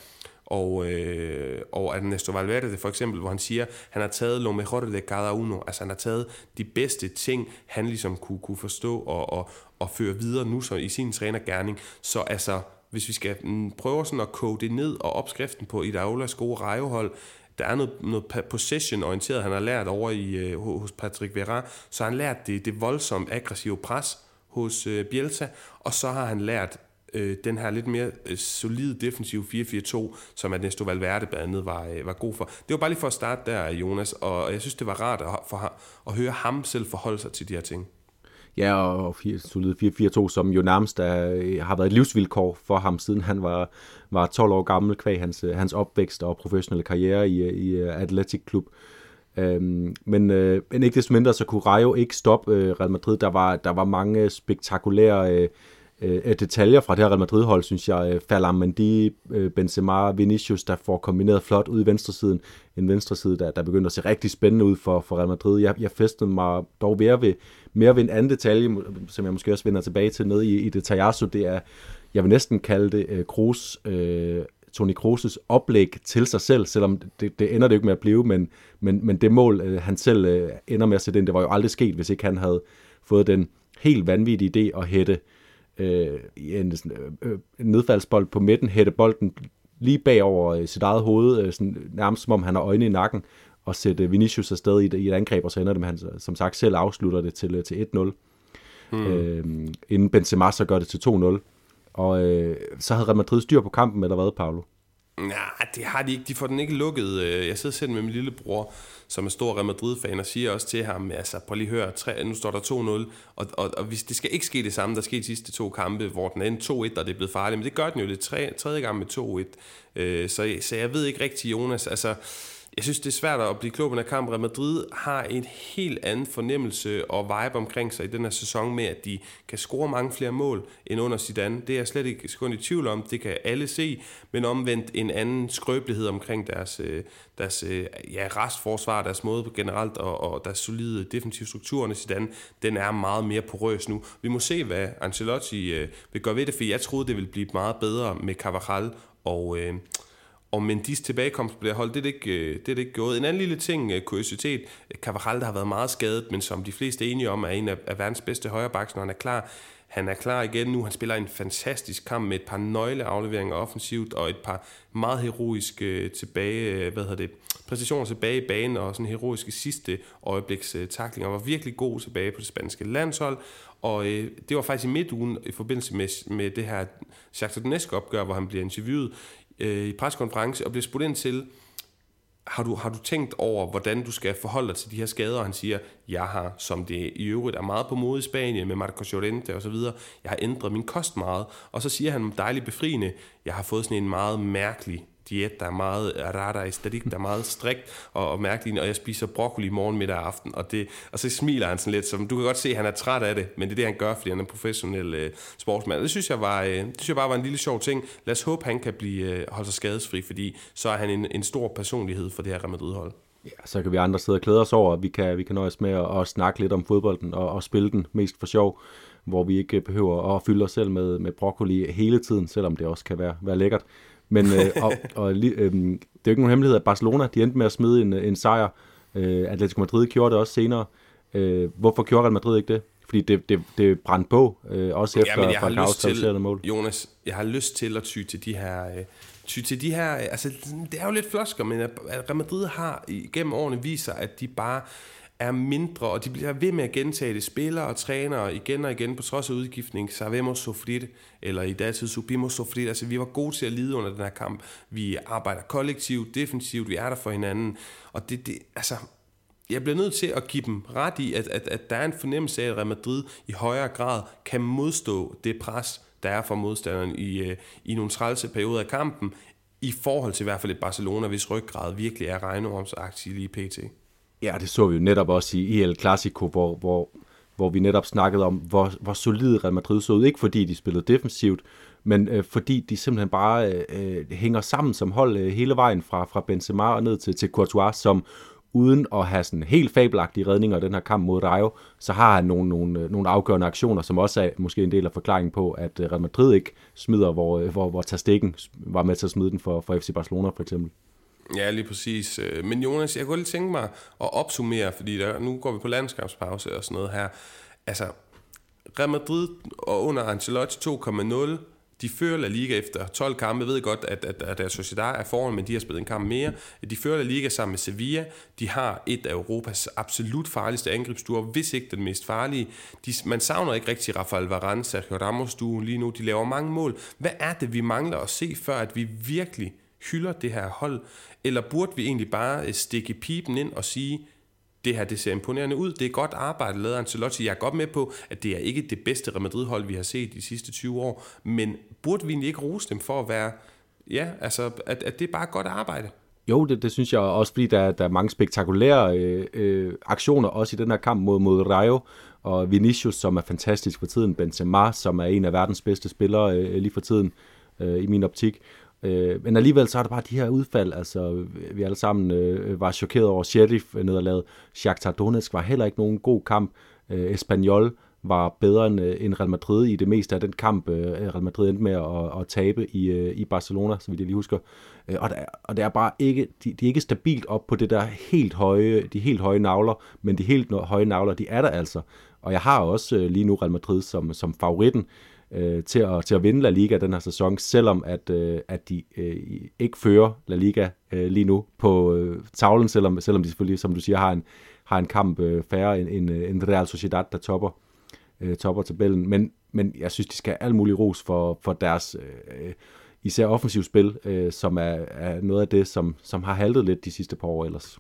og, øh, og Ernesto Valverde for eksempel, hvor han siger, han har taget lo mejor de cada uno, altså han har taget de bedste ting, han ligesom kunne, kunne forstå og, og, og føre videre nu så i sin trænergærning. Så altså, hvis vi skal mm, prøve sådan at kode det ned og opskriften på Idaolas gode rejehold, der er noget, noget possession-orienteret, han har lært over i, øh, hos Patrick Vera, så har han lært det, det voldsomt aggressive pres hos øh, Bielsa, og så har han lært øh, den her lidt mere øh, solide defensiv 4-4-2, som Ernesto Valverde blandt andet var, øh, var god for. Det var bare lige for at starte der, Jonas, og jeg synes, det var rart at, for, at høre ham selv forholde sig til de her ting. Ja, og solide 4-4-2, som jo nærmest er, øh, har været et livsvilkår for ham, siden han var, var 12 år gammel, kvæg hans, øh, hans opvækst og professionelle karriere i, øh, i Athletic Club. Øhm, men, øh, men ikke desto mindre, så kunne Rayo ikke stoppe øh, Real Madrid. Der var, der var mange spektakulære øh, Øh, øh, detaljer fra det her Real Madrid-hold, synes jeg. Øh, Ferland Mendy, øh, Benzema, Vinicius, der får kombineret flot ud i venstresiden. En venstreside, der, der begynder at se rigtig spændende ud for, for Real Madrid. Jeg, jeg festede mig dog mere ved, mere ved en anden detalje, som jeg måske også vender tilbage til ned i, i det Tajasso. Det er, jeg vil næsten kalde det øh, Kroos, øh, Toni Kroos' oplæg til sig selv, selvom det, det ender det ikke med at blive, men, men, men det mål, øh, han selv øh, ender med at sætte ind, det var jo aldrig sket, hvis ikke han havde fået den helt vanvittige idé at hætte øh, en, øh, øh, en nedfaldsbold på midten, hætte bolden lige bagover øh, sit eget hoved, øh, sådan, nærmest som om han har øjne i nakken, og sætte Vinicius afsted i et, i et angreb, og så ender det med, at han som sagt selv afslutter det til, øh, til 1-0. Mm. Øh, inden Benzema så gør det til 2-0. Og øh, så havde Real Madrid styr på kampen, eller hvad, Paolo? Nej, det har de ikke. De får den ikke lukket. Øh, jeg sidder selv med min lillebror, som er stor Real Madrid-fan, og siger også til ham, altså prøv lige at høre, tre, nu står der 2-0, og, og, og hvis, det skal ikke ske det samme, der skete de sidste to kampe, hvor den endte 2-1, og det er blevet farligt, men det gør den jo det tre, tredje gang med 2-1. Øh, så, så jeg ved ikke rigtig, Jonas, altså jeg synes, det er svært at blive klog på den her kamp. Real Madrid har en helt anden fornemmelse og vibe omkring sig i den her sæson med, at de kan score mange flere mål end under Zidane. Det er jeg slet ikke sekund i tvivl om. Det kan alle se, men omvendt en anden skrøbelighed omkring deres, øh, deres øh, ja, restforsvar, deres måde på generelt og, og deres solide defensive struktur under Zidane, den er meget mere porøs nu. Vi må se, hvad Ancelotti øh, vil gøre ved det, for jeg troede, det ville blive meget bedre med Carvajal og... Øh, og Mendy's tilbagekomst bliver holdt, det er det ikke, øh, det er det ikke gået. En anden lille ting, øh, kuriositet, Cavaral, der har været meget skadet, men som de fleste er enige om, er en af, af verdens bedste højrebacks, når han er klar. Han er klar igen nu. Han spiller en fantastisk kamp med et par nøgleafleveringer offensivt og et par meget heroiske øh, tilbage, hvad hedder det, præstationer tilbage i banen og sådan heroiske sidste øjebliks taklinger. var virkelig god tilbage på det spanske landshold. Og øh, det var faktisk i midtugen i forbindelse med, med det her Shakhtar Donetsk opgør, hvor han bliver interviewet øh, i preskonference og bliver spurgt ind til, har du, har du tænkt over, hvordan du skal forholde dig til de her skader? Og han siger, jeg har, som det i øvrigt er meget på mode i Spanien med Marco Llorente og så videre, jeg har ændret min kost meget. Og så siger han dejligt befriende, jeg har fået sådan en meget mærkelig diæt, der er meget rara der er meget strikt og, og mærkelig, og jeg spiser broccoli morgen, middag og aften, og, det, og så smiler han sådan lidt, som du kan godt se, at han er træt af det, men det er det, han gør, fordi han er en professionel øh, sportsmand. Det synes, jeg var, øh, det synes jeg bare var en lille sjov ting. Lad os håbe, han kan blive, øh, holde sig skadesfri, fordi så er han en, en stor personlighed for det her Real Madrid-hold. Ja, så kan vi andre sidde og klæde os over, at vi kan, vi kan nøjes med at, at snakke lidt om fodbolden og, og spille den mest for sjov, hvor vi ikke behøver at fylde os selv med, med broccoli hele tiden, selvom det også kan være, være lækkert. Men øh, og, og, øh, det er jo ikke nogen hemmelighed, at Barcelona de endte med at smide en, en sejr. Øh, Atletico Madrid gjorde det også senere. Øh, hvorfor gjorde Real Madrid ikke det? Fordi det, det, det brændte på, øh, også efter ja, jeg har lyst til, mål. Jonas, jeg har lyst til at ty til de her... Øh, ty til de her, altså det er jo lidt flosker, men at Real Madrid har igennem årene viser, at de bare er mindre, og de bliver ved med at gentage det. Spillere og trænere igen og igen, på trods af udgiftning, sabemos sofrit, eller i datid subimos sufrir. Altså, vi var gode til at lide under den her kamp. Vi arbejder kollektivt, defensivt, vi er der for hinanden. Og det, det altså, jeg bliver nødt til at give dem ret i, at, at, at der er en fornemmelse af, at Real Madrid i højere grad kan modstå det pres, der er fra modstanderen i, øh, i nogle trælse perioder af kampen, i forhold til i hvert fald et Barcelona, hvis ryggrad virkelig er regnormsagtig lige pt. Ja, det så vi jo netop også i El Clasico, hvor, hvor, hvor vi netop snakkede om, hvor, hvor solid Real Madrid så ud. Ikke fordi de spillede defensivt, men øh, fordi de simpelthen bare øh, øh, hænger sammen som hold øh, hele vejen fra, fra Benzema og ned til, til Courtois, som uden at have sådan helt fabelagtige redninger i den her kamp mod Rayo, så har han nogle, nogle, øh, nogle afgørende aktioner, som også er måske en del af forklaringen på, at øh, Real Madrid ikke smider, hvor, hvor, hvor Tastikken var med til at smide den for, for FC Barcelona for eksempel. Ja, lige præcis. Øh, men Jonas, jeg kunne lige tænke mig at opsummere, fordi der, nu går vi på landskabspause og sådan noget her. Altså, Real Madrid og under Ancelotti 2,0, De fører La Liga efter 12 kampe. Jeg ved godt, at, at, at deres Sociedad er foran, men de har spillet en kamp mere. De fører La Liga sammen med Sevilla. De har et af Europas absolut farligste angrebsduer, hvis ikke den mest farlige. De, man savner ikke rigtig Rafael Varane, Sergio Ramos duen lige nu. De laver mange mål. Hvad er det, vi mangler at se, før at vi virkelig hylder det her hold? Eller burde vi egentlig bare øh, stikke pipen ind og sige, det her det ser imponerende ud, det er godt arbejde lavet Ancelotti. Jeg er godt med på, at det er ikke det bedste Real Madrid-hold, vi har set de sidste 20 år, men burde vi egentlig ikke rose dem for at være, ja, altså, at, at det er bare godt arbejde? Jo, det, det synes jeg også, fordi der, der er mange spektakulære øh, øh, aktioner, også i den her kamp mod, mod Rayo, og Vinicius, som er fantastisk for tiden, Benzema, som er en af verdens bedste spillere øh, lige for tiden, øh, i min optik. Øh, men alligevel så er der bare de her udfald, altså vi alle sammen øh, var chokeret over Sheriff-nederlaget. Shakhtar Donetsk var heller ikke nogen god kamp. Øh, Espanyol var bedre end, øh, end Real Madrid i det meste af den kamp, øh, Real Madrid endte med at, at tabe i, øh, i Barcelona, så vidt jeg lige husker. Øh, og, der, og det er bare ikke, de, de er ikke stabilt op på det der helt høje, de helt høje navler, men de helt høje navler, de er der altså. Og jeg har også øh, lige nu Real Madrid som, som favoritten øh, Øh, til, at, til at vinde La Liga den her sæson, selvom at, øh, at de øh, ikke fører La Liga øh, lige nu på øh, tavlen, selvom, selvom de selvfølgelig, som du siger, har en, har en kamp øh, færre end, end, øh, end Real Sociedad, der topper, øh, topper tabellen. Men, men jeg synes, de skal have al mulig ros for, for deres øh, især offensivspil, øh, som er, er noget af det, som, som har haltet lidt de sidste par år ellers.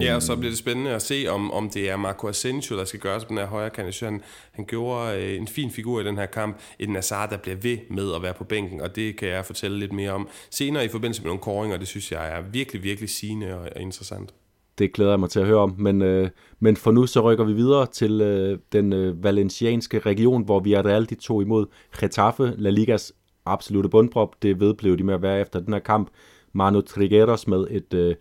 Ja, og så bliver det spændende at se, om, om det er Marco Asensio, der skal gøre sig på den her højre kant. Han, han gjorde øh, en fin figur i den her kamp. Et Nazar, der bliver ved med at være på bænken, og det kan jeg fortælle lidt mere om senere i forbindelse med nogle koringer. Det synes jeg er virkelig, virkelig sigende og, og interessant. Det glæder jeg mig til at høre om, men, øh, men for nu så rykker vi videre til øh, den øh, valencianske region, hvor vi er de to imod Getafe, La Ligas absolute bundprop. Det vedblev de med at være efter den her kamp. Manu Trigueros med et... Øh,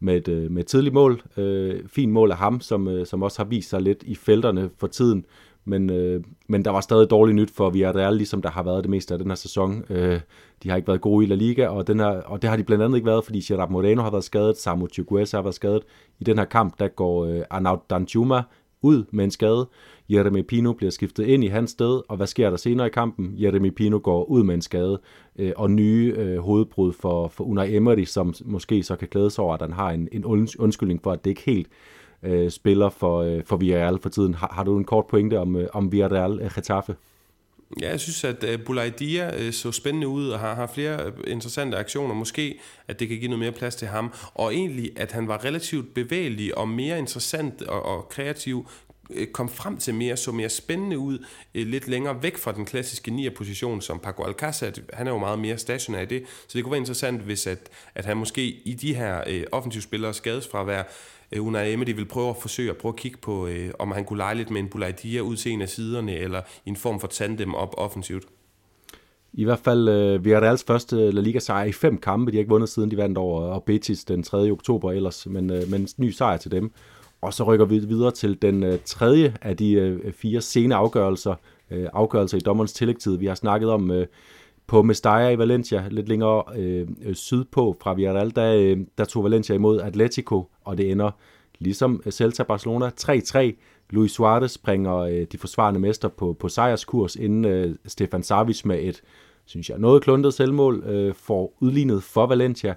med et, øh, med et tidligt mål. Øh, fin mål af ham, som, øh, som også har vist sig lidt i felterne for tiden. Men, øh, men der var stadig dårligt nyt for Villarreal, ligesom der har været det meste af den her sæson. Øh, de har ikke været gode i La Liga, og, den her, og det har de blandt andet ikke været, fordi Gerard Moreno har været skadet, Samu Chukwueze har været skadet. I den her kamp, der går øh, Arnaud Danjuma ud med en skade. Jeremy Pino bliver skiftet ind i hans sted, og hvad sker der senere i kampen? Jeremy Pino går ud med en skade, øh, og nye øh, hovedbrud for, for Unai Emery, som måske så kan glæde sig over, at han har en, en undskyldning for, at det ikke helt øh, spiller for, øh, for Villarreal for tiden. Har, har du en kort pointe om, øh, om Villarreal øh, Getafe? Ja, jeg synes, at øh, uh, Bulaidia øh, så spændende ud og har, har flere øh, interessante aktioner. Måske, at det kan give noget mere plads til ham. Og egentlig, at han var relativt bevægelig og mere interessant og, og kreativ Øh, kom frem til mere, så mere spændende ud, øh, lidt længere væk fra den klassiske 9'er position som Paco Alcácer. Han er jo meget mere stationær i det, så det kunne være interessant, hvis at, at han måske i de her øh, offensivspillere skadesfravær, øh, Unai Emery vil prøve at forsøge at prøve at kigge på, øh, om han kunne lege lidt med en Bulaidia ud til en af siderne, eller i en form for tandem op offensivt. I hvert fald øh, Villarreals første La Liga sejr i fem kampe. De har ikke vundet siden de vandt over og Betis den 3. oktober ellers, men, øh, men ny sejr til dem. Og så rykker vi videre til den øh, tredje af de øh, fire sene afgørelser, øh, afgørelser i dommerens tillægtid. Vi har snakket om øh, på Mestalla i Valencia, lidt længere øh, sydpå fra Villarreal, der, øh, der tog Valencia imod Atletico, og det ender ligesom Celta Barcelona 3-3. Luis Suarez bringer øh, de forsvarende mester på, på sejrskurs, inden øh, Stefan Savic med et, synes jeg, noget kluntet selvmål øh, får udlignet for Valencia.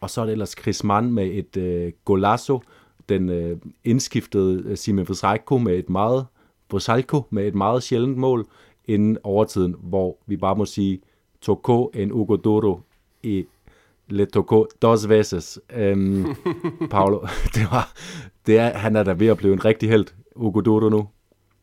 Og så er det ellers Chris Mann med et øh, golazo, den øh, indskiftede øh, Simon Vrsalko med et meget Vrsalko med et meget sjældent mål inden overtiden, hvor vi bare må sige, toko en Ugo Doro i le toko dos veces. Øhm, (laughs) Paolo, (laughs) det var, det er, han er da ved at blive en rigtig held, Ugo Doro nu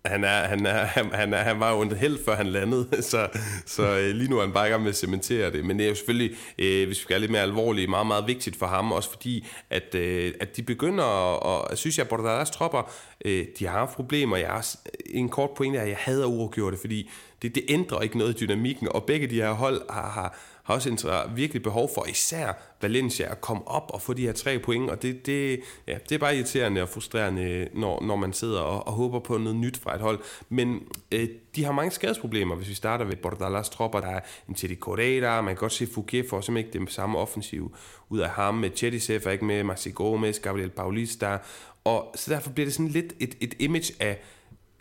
han, er, han, er, han, han, er, han var jo en held, før han landede, (laughs) så, så øh, lige nu er han bare i gang med at cementere det. Men det er jo selvfølgelig, øh, hvis vi skal lidt mere alvorlige, meget, meget vigtigt for ham, også fordi, at, øh, at de begynder, og jeg synes jeg, at Bordalas tropper, øh, de har haft problemer. Jeg har en kort pointe, at jeg hader uafgjorte, fordi det, det ændrer ikke noget i dynamikken, og begge de her hold har, har, har også virkelig behov for, især Valencia, at komme op og få de her tre point, og det, det, ja, det er bare irriterende og frustrerende, når, når man sidder og, og håber på noget nyt fra et hold. Men øh, de har mange skadesproblemer, hvis vi starter ved Bordalas tropper. Der er en Teddy Correa, man kan godt se Fouquet får simpelthen ikke det samme offensiv ud af ham. Med Chedisev er ikke med, Maxi Gomez, Gabriel Paulista, og så derfor bliver det sådan lidt et, et image af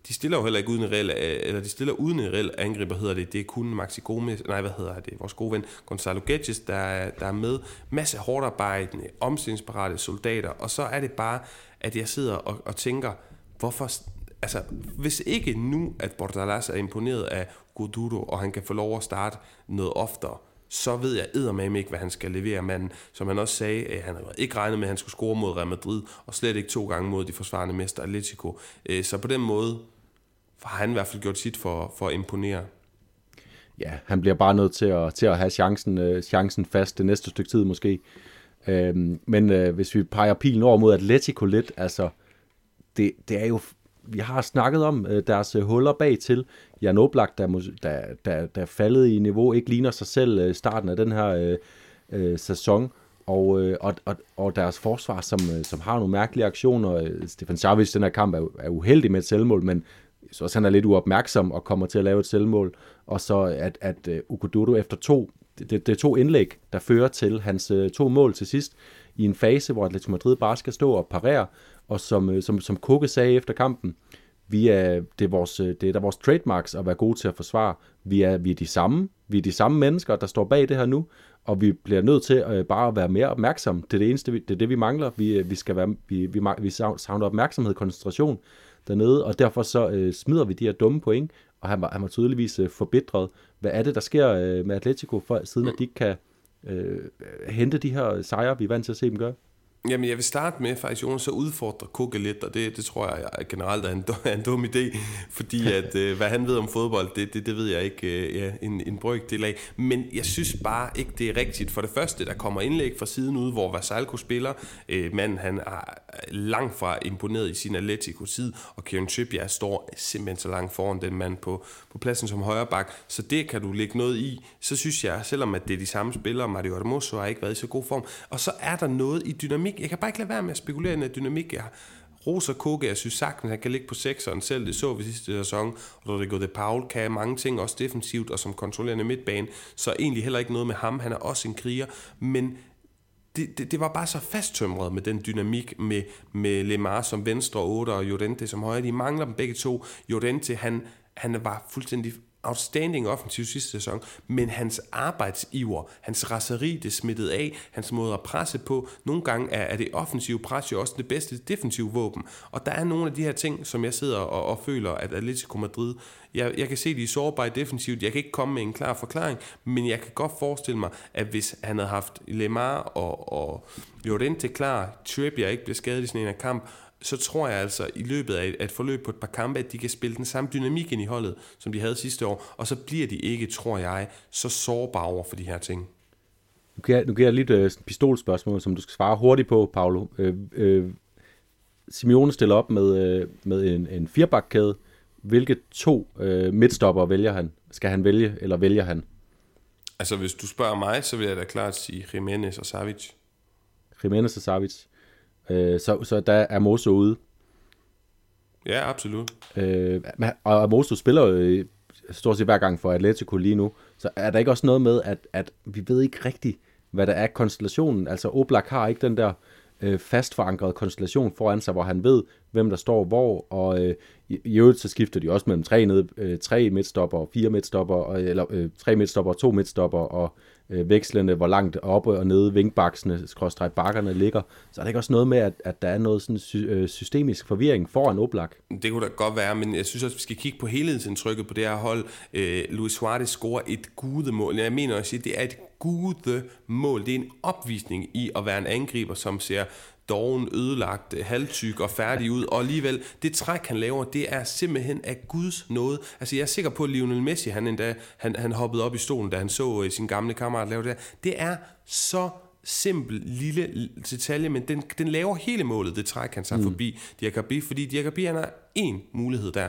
de stiller jo heller ikke uden en reel, øh, eller de stiller uden en reel angriber, hedder det. Det er kun Maxi Gomez, nej, hvad hedder det, vores gode ven Gonzalo Gedges, der, er, der er med. Masse hårdt arbejdende, omstillingsparate soldater, og så er det bare, at jeg sidder og, og tænker, hvorfor, altså, hvis ikke nu, at Bordalas er imponeret af Goduro, og han kan få lov at starte noget oftere, så ved jeg eddermame ikke, hvad han skal levere. Men som han også sagde, at han havde ikke regnet med, at han skulle score mod Real Madrid, og slet ikke to gange mod de forsvarende mester Atletico. Øh, så på den måde har han i hvert fald gjort sit for, for at imponere. Ja, han bliver bare nødt til at, til at have chancen, øh, chancen fast det næste stykke tid måske. Øhm, men øh, hvis vi peger pilen over mod Atletico lidt, altså, det, det er jo vi har snakket om øh, deres øh, huller bag til. Jan Oblak, der, der, der, der faldet i niveau, ikke ligner sig selv øh, starten af den her øh, øh, sæson. Og, øh, og, og, og deres forsvar, som, øh, som har nogle mærkelige aktioner. Stefan Savic, den her kamp, er, er uheldig med et selvmål, men så også han er lidt uopmærksom og kommer til at lave et selvmål. Og så at, at øh, uh, Ukududu efter to, det, det, det er to indlæg, der fører til hans øh, to mål til sidst, i en fase, hvor Atletico Madrid bare skal stå og parere, og som, øh, som, som Kukke sagde efter kampen, vi er, det, er vores, øh, det er der vores trademarks at være gode til at forsvare. Vi er, vi er de samme. Vi er de samme mennesker, der står bag det her nu, og vi bliver nødt til øh, bare at være mere opmærksomme. Det er det eneste, det er det, vi mangler. Vi, øh, vi, skal være, vi, vi, vi savner opmærksomhed, koncentration dernede, og derfor så øh, smider vi de her dumme point, og han var, han var tydeligvis øh, forbitret. Hvad er det, der sker øh, med Atletico, for, siden at de ikke kan øh, hente de her sejre, vi er vant til at se dem gøre? Jamen, jeg vil starte med faktisk, Jonas, så udfordre Kukke lidt, og det, det tror jeg generelt er en, er en dum idé, fordi (laughs) at, øh, hvad han ved om fodbold, det, det, det ved jeg ikke øh, ja, en, en brøkdel af. Men jeg synes bare ikke, det er rigtigt. For det første, der kommer indlæg fra siden ud, hvor Vasalko spiller. Øh, manden, han er langt fra imponeret i sin Atletico-side, og Kieran Trippier står simpelthen så langt foran den mand på, på pladsen som højre bak. Så det kan du lægge noget i. Så synes jeg, selvom at det er de samme spillere, Mario Hermoso har ikke været i så god form, og så er der noget i dynamik jeg kan bare ikke lade være med at spekulere i den dynamik. Jeg Rosa Koke, jeg synes sagtens, han kan ligge på sekseren selv. Det så vi sidste sæson. Og Rodrigo de Paul kan mange ting, også defensivt og som kontrollerende midtbane. Så egentlig heller ikke noget med ham. Han er også en kriger. Men det, det, det var bare så fasttømret med den dynamik med, med Lemar som venstre 8 og Jorente som højre. De mangler dem begge to. Jorente, han, han var fuldstændig outstanding offensiv sidste sæson, men hans arbejdsiver, hans raseri, det smittede af, hans måde at presse på, nogle gange er, er det offensive pres jo også det bedste defensive våben. Og der er nogle af de her ting, som jeg sidder og, og føler, at Atletico Madrid, jeg, jeg kan se, de er sårbare defensivt, jeg kan ikke komme med en klar forklaring, men jeg kan godt forestille mig, at hvis han havde haft Lemar og, og Llorente klar, Trippier ikke bliver skadet i sådan en kamp, så tror jeg altså i løbet af et forløb på et par kampe, at de kan spille den samme dynamik ind i holdet, som de havde sidste år, og så bliver de ikke, tror jeg, så sårbare over for de her ting. Nu giver, nu giver jeg lidt uh, pistolspørgsmål, som du skal svare hurtigt på, Paolo. Uh, uh, Simeone stiller op med, uh, med en, en firebakkæde. Hvilke to uh, midtstopper vælger han? Skal han vælge, eller vælger han? Altså, hvis du spørger mig, så vil jeg da klart sige Jimenez og Savic. Jimenez og Savic. Øh, så, så der er Moso ude. Ja, absolut. Øh, og Moso spiller jo øh, stort set hver gang for Atletico lige nu. Så er der ikke også noget med, at, at vi ved ikke rigtigt, hvad der er konstellationen. Altså Oblak har ikke den der øh, fast forankret konstellation foran sig, hvor han ved, hvem der står hvor, og øh, i, i øvrigt så skifter de også mellem tre, ned, øh, tre midtstopper, fire midtstopper, eller øh, tre midtstopper og to midtstopper, og øh, vekslende, hvor langt oppe og nede vinkbaksene, skråstrej bakkerne ligger. Så er der ikke også noget med, at, at der er noget sådan sy- øh, systemisk forvirring foran Oblak? Det kunne da godt være, men jeg synes også, vi skal kigge på helhedsindtrykket på det her hold. Øh, Luis Suarez scorer et gudemål. Jeg mener også, at det er et gudemål. Det er en opvisning i at være en angriber, som ser doven, ødelagt, halvtyk og færdig ud, og alligevel, det træk, han laver, det er simpelthen af Guds noget. Altså, jeg er sikker på, at Lionel Messi, han endda, han, han hoppede op i stolen, da han så uh, sin gamle kammerat lave det Det er så simpel lille detalje, men den, den laver hele målet, det træk, han sig mm. forbi Diakabi, fordi Diakabi, han har én mulighed der,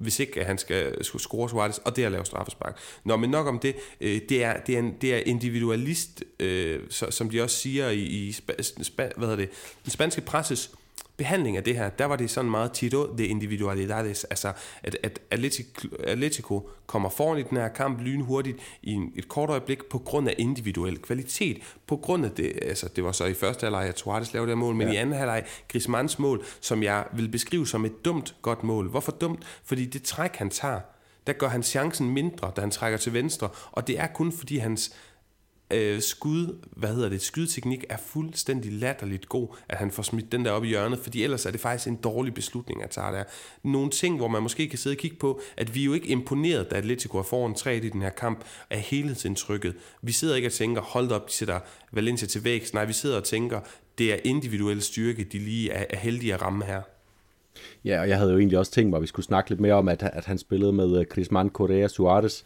hvis ikke han skal score Suarez, og det er at lave straffespark. Nå, men nok om det. Øh, det, er, det, er, en, det er individualist, øh, som de også siger i, i spa, spa, hvad hedder det, den spanske presses behandling af det her, der var det sådan meget tito de individualidades, altså at, at Atletico, kommer foran i den her kamp lynhurtigt i en, et kort øjeblik på grund af individuel kvalitet, på grund af det, altså det var så i første halvleg, at Suarez lavede det mål, men ja. i anden halvleg Griezmanns mål, som jeg vil beskrive som et dumt godt mål. Hvorfor dumt? Fordi det træk, han tager, der gør han chancen mindre, da han trækker til venstre, og det er kun fordi hans øh, skud, hvad hedder det, skydteknik er fuldstændig latterligt god, at han får smidt den der op i hjørnet, fordi ellers er det faktisk en dårlig beslutning at tage der. Nogle ting, hvor man måske kan sidde og kigge på, at vi er jo ikke imponeret, da Atletico er foran 3 i den her kamp, af helhedsindtrykket. Vi sidder ikke og tænker, hold op, de sætter Valencia til vækst. Nej, vi sidder og tænker, det er individuel styrke, de lige er, er heldige at ramme her. Ja, og jeg havde jo egentlig også tænkt mig, at vi skulle snakke lidt mere om, at, at han spillede med øh, Griezmann, Correa, Suarez,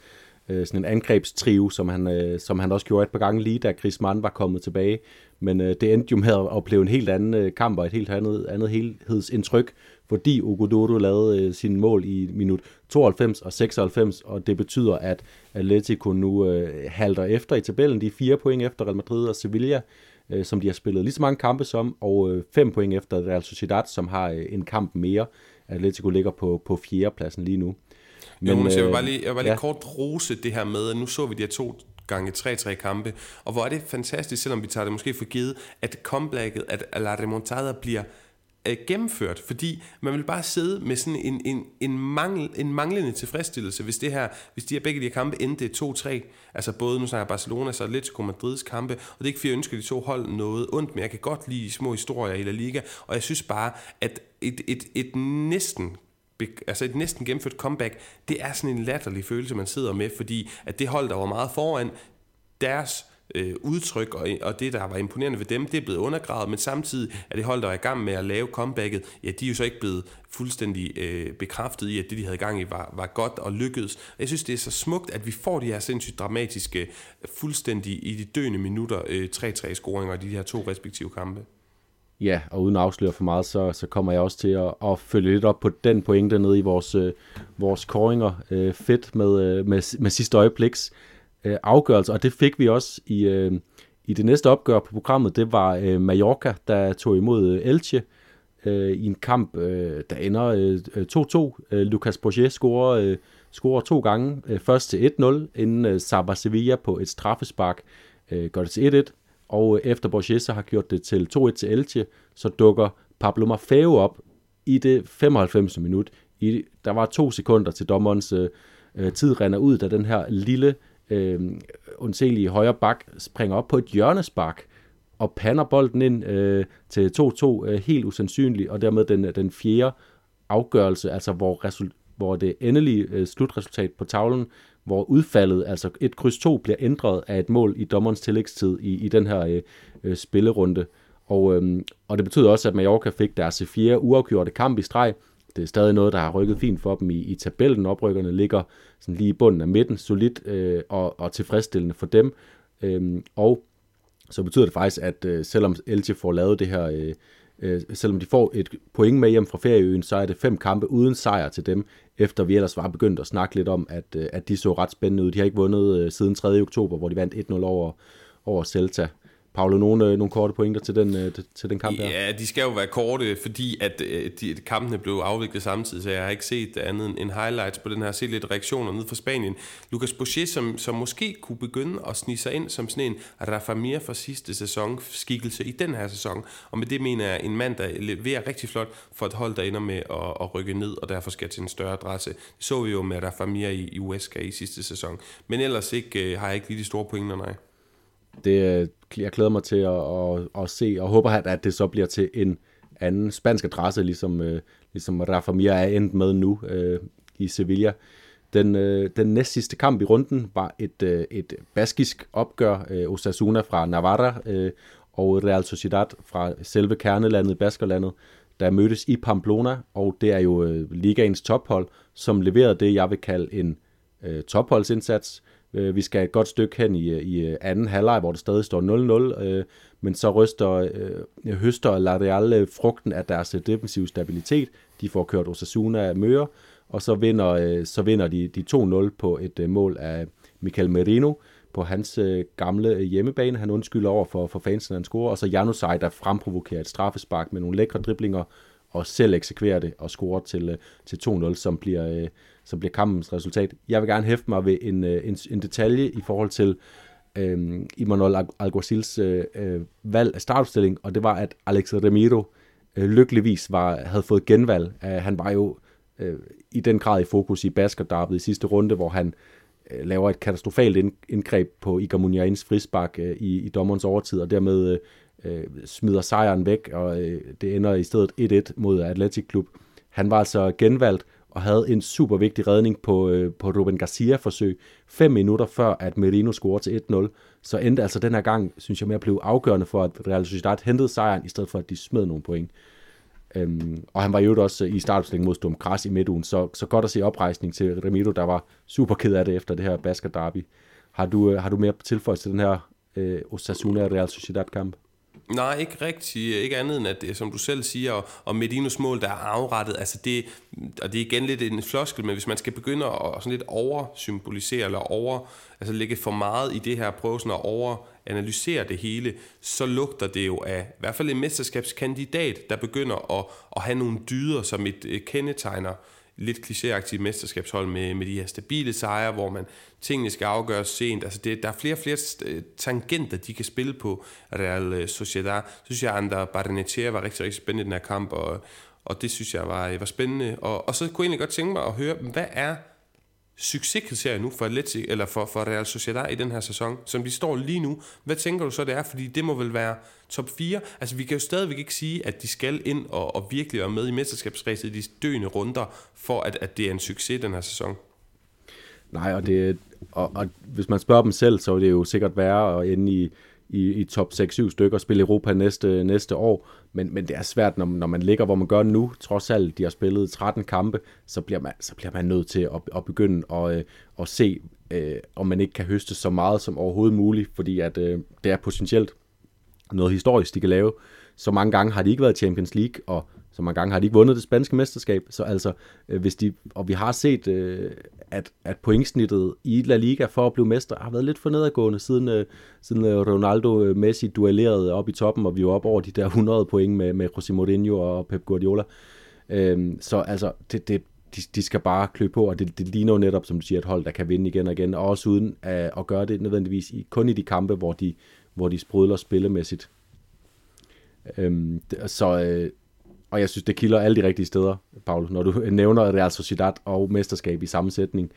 øh, sådan en angrebstrio, som han, øh, som han også gjorde et par gange lige, da Griezmann var kommet tilbage. Men øh, det endte jo med at opleve en helt anden øh, kamp og et helt andet, andet helhedsindtryk, fordi Ogododo lavede øh, sin mål i minut 92 og 96, og det betyder, at Atletico nu øh, halter efter i tabellen. De er fire point efter Real Madrid og Sevilla, øh, som de har spillet lige så mange kampe som, og øh, fem point efter Real Sociedad, som har øh, en kamp mere. Atletico ligger på, på fjerdepladsen lige nu. Men, Jonas, jeg vil bare lige, jeg vil bare lige ja. kort rose det her med, at nu så vi de her to gange 3-3 kampe, og hvor er det fantastisk, selvom vi tager det måske for givet, at comebacket, at La Remontada bliver øh, gennemført, fordi man vil bare sidde med sådan en, en, en, mangel, en manglende tilfredsstillelse, hvis det her, hvis de her begge de her kampe endte 2-3, altså både nu snakker Barcelona og Atletico Madrids kampe, og det er ikke fordi jeg ønsker de to hold noget ondt, men jeg kan godt lide små historier i La Liga, og jeg synes bare, at et, et, et næsten altså et næsten gennemført comeback, det er sådan en latterlig følelse, man sidder med, fordi at det hold, der var meget foran, deres øh, udtryk og, og det, der var imponerende ved dem, det er blevet undergravet, men samtidig er det hold, der er i gang med at lave comebacket, ja, de er jo så ikke blevet fuldstændig øh, bekræftet i, at det, de havde gang i, var, var godt og lykkedes. Jeg synes, det er så smukt, at vi får de her sindssygt dramatiske, fuldstændig i de døende minutter, øh, 3-3-scoringer i de her to respektive kampe. Ja, og uden at afsløre for meget, så, så kommer jeg også til at, at følge lidt op på den pointe nede i vores, øh, vores koringer. Øh, fedt med, øh, med, med sidste øjebliks øh, afgørelse, og det fik vi også i, øh, i det næste opgør på programmet. Det var øh, Mallorca, der tog imod øh, Elche øh, i en kamp, øh, der ender øh, 2-2. Øh, Lucas Bourget scorer, øh, scorer to gange. Øh, først til 1-0, inden øh, Saba Sevilla på et straffespark øh, gør det til 1-1 og øh, efter Borges har gjort det til 2-1 til Elche, så dukker Pablo Maffeo op i det 95. minut. I, der var to sekunder til dommerens øh, øh, tid render ud, da den her lille, øh, undselige højre bak springer op på et hjørnespark og pander bolden ind øh, til 2-2 øh, helt usandsynligt, og dermed den, den fjerde afgørelse, altså hvor, result, hvor det endelige øh, slutresultat på tavlen hvor udfaldet, altså et kryds 2, bliver ændret af et mål i dommerens tillægstid i, i den her øh, øh, spillerunde. Og, øhm, og det betyder også, at Mallorca fik deres fjerde uafgjorte kamp i streg. Det er stadig noget, der har rykket fint for dem i, i tabellen. Oprykkerne ligger sådan lige i bunden af midten, solidt øh, og, og tilfredsstillende for dem. Øhm, og så betyder det faktisk, at øh, selvom Elche får lavet det her øh, Øh, selvom de får et point med hjem fra ferieøen, så er det fem kampe uden sejr til dem, efter vi ellers var begyndt at snakke lidt om, at, øh, at de så ret spændende ud. De har ikke vundet øh, siden 3. oktober, hvor de vandt 1-0 over, over Celta. Paolo, nogle, øh, nogle korte pointer til den, øh, til den kamp her? Ja, de skal jo være korte, fordi at øh, de, kampene blev afviklet samtidig, så jeg har ikke set andet end highlights på den her. set lidt reaktioner ned fra Spanien. Lucas Boucher, som, som måske kunne begynde at snige sig ind som sådan en Rafa Mir fra sidste sæson, skikkelse i den her sæson. Og med det mener jeg en mand, der leverer rigtig flot for et hold, der ender med at, at rykke ned, og derfor skal til en større adresse. Det så vi jo med Rafa Mir i, i USK i sidste sæson. Men ellers ikke, har jeg ikke lige de store pointer, nej det, øh, jeg glæder mig til at, at, at se, og håber, at, at det så bliver til en anden spansk adresse, ligesom, øh, ligesom Rafa Mir er endt med nu øh, i Sevilla. Den, øh, den næst sidste kamp i runden var et, øh, et baskisk opgør, øh, Osasuna fra Navarra øh, og Real Sociedad fra selve kernelandet, Baskerlandet, der mødtes i Pamplona, og det er jo øh, ligaens tophold, som leverede det, jeg vil kalde en øh, topholdsindsats, Øh, Øh, vi skal et godt stykke hen i, øh, i øh, anden halvleg, hvor det stadig står 0-0, øh, men så ryster, øh, høster Lareal frugten af deres defensive stabilitet. De får kørt Osasuna af Møre, og så vinder, øh, så vinder de, de 2-0 på et øh, mål af Michael Merino. på hans øh, gamle hjemmebane. Han undskylder over for, for fansen, han scorer. Og så Janusaj, der fremprovokerer et straffespark med nogle lækre driblinger, og selv eksekverer det og scorer til, øh, til 2-0, som bliver, så bliver kampens resultat. Jeg vil gerne hæfte mig ved en, øh, en, en detalje i forhold til øh, Imanol Alguacils øh, øh, valg af startopstilling, og det var, at Alex Remiro øh, lykkeligvis var, havde fået genvalg. Uh, han var jo øh, i den grad i fokus i basketball i sidste runde, hvor han øh, laver et katastrofalt indgreb på Iker Muniains frisbak øh, i, i dommerens overtid, og dermed øh, øh, smider sejren væk, og øh, det ender i stedet 1-1 mod Atletic Klub. Han var altså genvalgt og havde en super vigtig redning på, øh, på Ruben Garcia-forsøg, fem minutter før, at Merino scorede til 1-0. Så endte altså den her gang, synes jeg, med at blive afgørende for, at Real Sociedad hentede sejren, i stedet for, at de smed nogle point. Øhm, og han var jo også øh, i startopstillingen mod Stum Græs i midtugen, så, så godt at se oprejsning til Remiro, der var super ked af det efter det her basket derby. Har du, øh, har du mere tilføjelse til den her øh, Osasuna Real Sociedad kamp? Nej, ikke rigtigt. Ikke andet end, at det, som du selv siger, og, og Medinos mål, der er afrettet, altså det, og det er igen lidt en floskel, men hvis man skal begynde at sådan lidt oversymbolisere, eller over, altså lægge for meget i det her, prøve sådan at overanalysere det hele, så lugter det jo af i hvert fald en mesterskabskandidat, der begynder at, at have nogle dyder som et, et kendetegner lidt klichéagtige mesterskabshold med, med de her stabile sejre, hvor man tingene skal afgøres sent. Altså det, der er flere og flere øh, tangenter, de kan spille på Real øh, Sociedad. Så synes jeg, at Barnetier var rigtig, rigtig spændende i den her kamp, og, og det synes jeg var, øh, var spændende. Og, og så kunne jeg egentlig godt tænke mig at høre, hvad er succeskriterie nu for, Atleti, eller for, for Real Sociedad i den her sæson, som de står lige nu. Hvad tænker du så, det er? Fordi det må vel være top 4. Altså, vi kan jo stadigvæk ikke sige, at de skal ind og, og virkelig være med i mesterskabsræset i de døende runder, for at, at det er en succes den her sæson. Nej, og, det, og, og hvis man spørger dem selv, så vil det jo sikkert være at ende i, i, i top 6-7 stykker og spille Europa næste, næste år. Men, men det er svært, når, når man ligger, hvor man gør nu. Trods alt, de har spillet 13 kampe, så bliver man, så bliver man nødt til at, at begynde at, øh, at se, øh, om man ikke kan høste så meget som overhovedet muligt, fordi at, øh, det er potentielt noget historisk, de kan lave. Så mange gange har de ikke været Champions League, og så mange gange har de ikke vundet det spanske mesterskab. Så altså, øh, hvis de, og vi har set, øh, at, at pointsnittet i La Liga for at blive mester har været lidt for nedadgående, siden, øh, siden øh, Ronaldo øh, Messi duellerede op i toppen, og vi var op over de der 100 point med, med José Mourinho og Pep Guardiola. Øhm, så altså, det, det, de, de skal bare klø på, og det, det ligner jo netop, som du siger, et hold, der kan vinde igen og igen, og også uden at, at gøre det nødvendigvis i, kun i de kampe, hvor de, hvor de sprudler spillemæssigt. Øhm, så, øh, og jeg synes, det kilder alle de rigtige steder, Paul, når du (laughs) nævner Real Sociedad og mesterskab i sammensætning.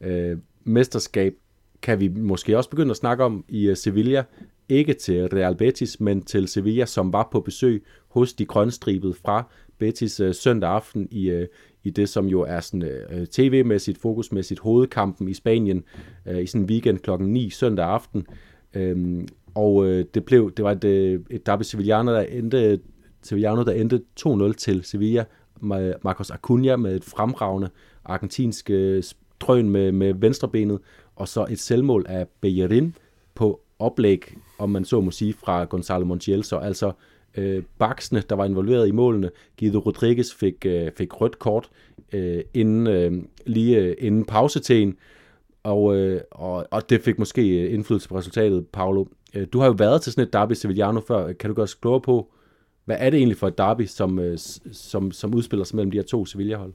Øh, mesterskab kan vi måske også begynde at snakke om i uh, Sevilla. Ikke til Real Betis, men til Sevilla, som var på besøg hos de grønstribede fra Betis øh, søndag aften i, øh, i det, som jo er sådan øh, tv-mæssigt, fokusmæssigt hovedkampen i Spanien øh, i sådan en weekend klokken 9 søndag aften. Uh, og øh, det blev det var et, øh, et derby Sevillano, der endte Sevillano, der endte 2-0 til Sevilla. Marcos Acuna med et fremragende argentinsk øh, drøn med, med venstrebenet, og så et selvmål af Bellerin på oplæg, om man så må sige, fra Gonzalo Montiel. Så altså øh, baksene, der var involveret i målene. Guido Rodriguez fik, øh, fik rødt kort øh, inden, øh, lige øh, inden pausetiden, og, øh, og, og det fik måske øh, indflydelse på resultatet, Paolo. Øh, du har jo været til sådan et derby Sevillano før. Kan du gøre os klogere på, hvad er det egentlig for et derby, som, øh, som, som udspiller sig mellem de her to Sevilla-hold?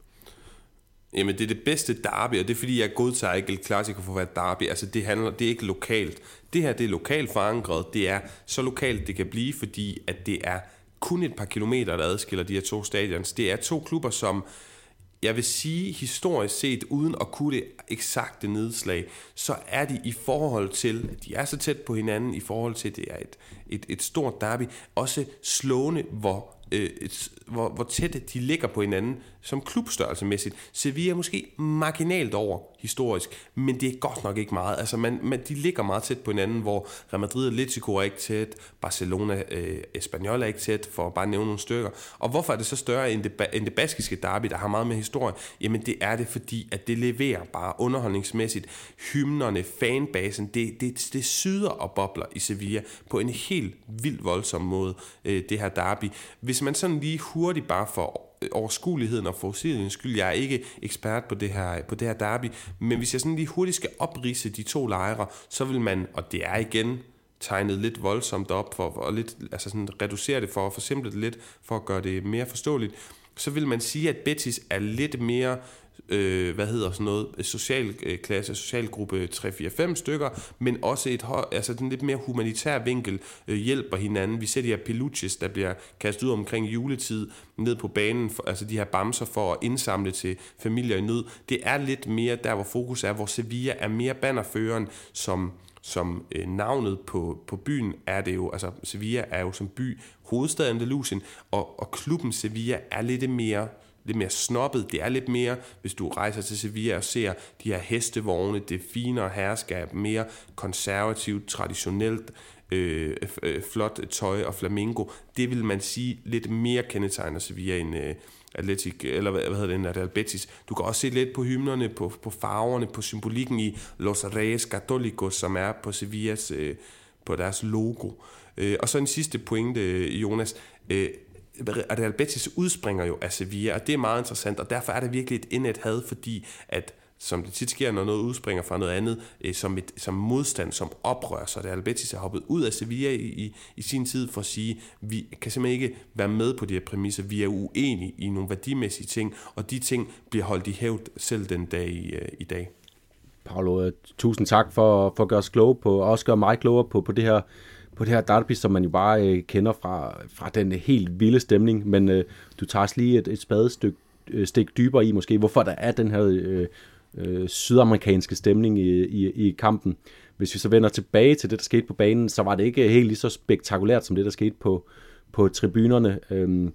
Jamen, det er det bedste derby, og det er fordi, jeg godtager ikke El Clasico for at være derby. Altså, det, handler, det er ikke lokalt. Det her, det er lokalt forankret. Det er så lokalt, det kan blive, fordi at det er kun et par kilometer, der adskiller de her to stadions. Det er to klubber, som jeg vil sige historisk set, uden at kunne det eksakte nedslag, så er de i forhold til, at de er så tæt på hinanden, i forhold til, at det er et, et, et stort derby, også slående, hvor øh, et, hvor, hvor tæt de ligger på hinanden som klubstørrelsemæssigt. Sevilla er måske marginalt over historisk, men det er godt nok ikke meget. Altså man, man, de ligger meget tæt på hinanden, hvor Real Madrid og Atletico er ikke tæt, Barcelona, øh, Espanyol er ikke tæt, for at bare nævne nogle stykker. Og hvorfor er det så større end det, end det baskiske derby, der har meget med historie? Jamen det er det, fordi at det leverer bare underholdningsmæssigt. Hymnerne, fanbasen, det, det, det syder og bobler i Sevilla på en helt vildt voldsom måde, øh, det her derby. Hvis man sådan lige hurtigt bare for overskueligheden og forudsigeligheden skyld. Jeg er ikke ekspert på det her, på det her derby, men hvis jeg sådan lige hurtigt skal oprise de to lejre, så vil man, og det er igen tegnet lidt voldsomt op for og lidt, altså sådan reducere det for at forsimple det lidt, for at gøre det mere forståeligt, så vil man sige, at Betis er lidt mere øh, hvad hedder sådan noget, social øh, klasse, socialgruppe 3-4-5 stykker, men også et altså den lidt mere humanitær vinkel øh, hjælper hinanden. Vi ser de her peluches, der bliver kastet ud omkring juletid ned på banen, for, altså de her bamser for at indsamle til familier i nød. Det er lidt mere der, hvor fokus er, hvor Sevilla er mere bannerføreren, som som øh, navnet på, på byen er det jo, altså Sevilla er jo som by hovedstaden Andalusien, og, og klubben Sevilla er lidt mere lidt mere snobbet. Det er lidt mere, hvis du rejser til Sevilla og ser de her hestevogne, det finere herskab, mere konservativt, traditionelt, øh, øh, flot tøj og flamingo. Det vil man sige lidt mere kendetegner Sevilla end øh, Atletic, eller hvad, hvad hedder det, Real Betis. Du kan også se lidt på hymnerne, på, på farverne, på symbolikken i Los Reyes Católicos, som er på Sevillas, øh, på deres logo. Øh, og så en sidste pointe, øh, Jonas. Øh, Real Betis udspringer jo af Sevilla, og det er meget interessant, og derfor er det virkelig et indet had, fordi at som det tit sker, når noget udspringer fra noget andet, øh, som, et, som modstand, som oprør, så Real Betis er hoppet ud af Sevilla i, i, i sin tid for at sige, vi kan simpelthen ikke være med på de her præmisser, vi er uenige i nogle værdimæssige ting, og de ting bliver holdt i hævd selv den dag i, øh, i dag. Paolo, tusind tak for, for at gøre os kloge på, og også gøre mig klogere på, på det her på det her derby, som man jo bare øh, kender fra, fra den helt vilde stemning, men øh, du tager lige et, et spadestik øh, stik dybere i måske, hvorfor der er den her øh, øh, sydamerikanske stemning i, i, i kampen. Hvis vi så vender tilbage til det, der skete på banen, så var det ikke helt lige så spektakulært som det, der skete på, på tribunerne. Øhm,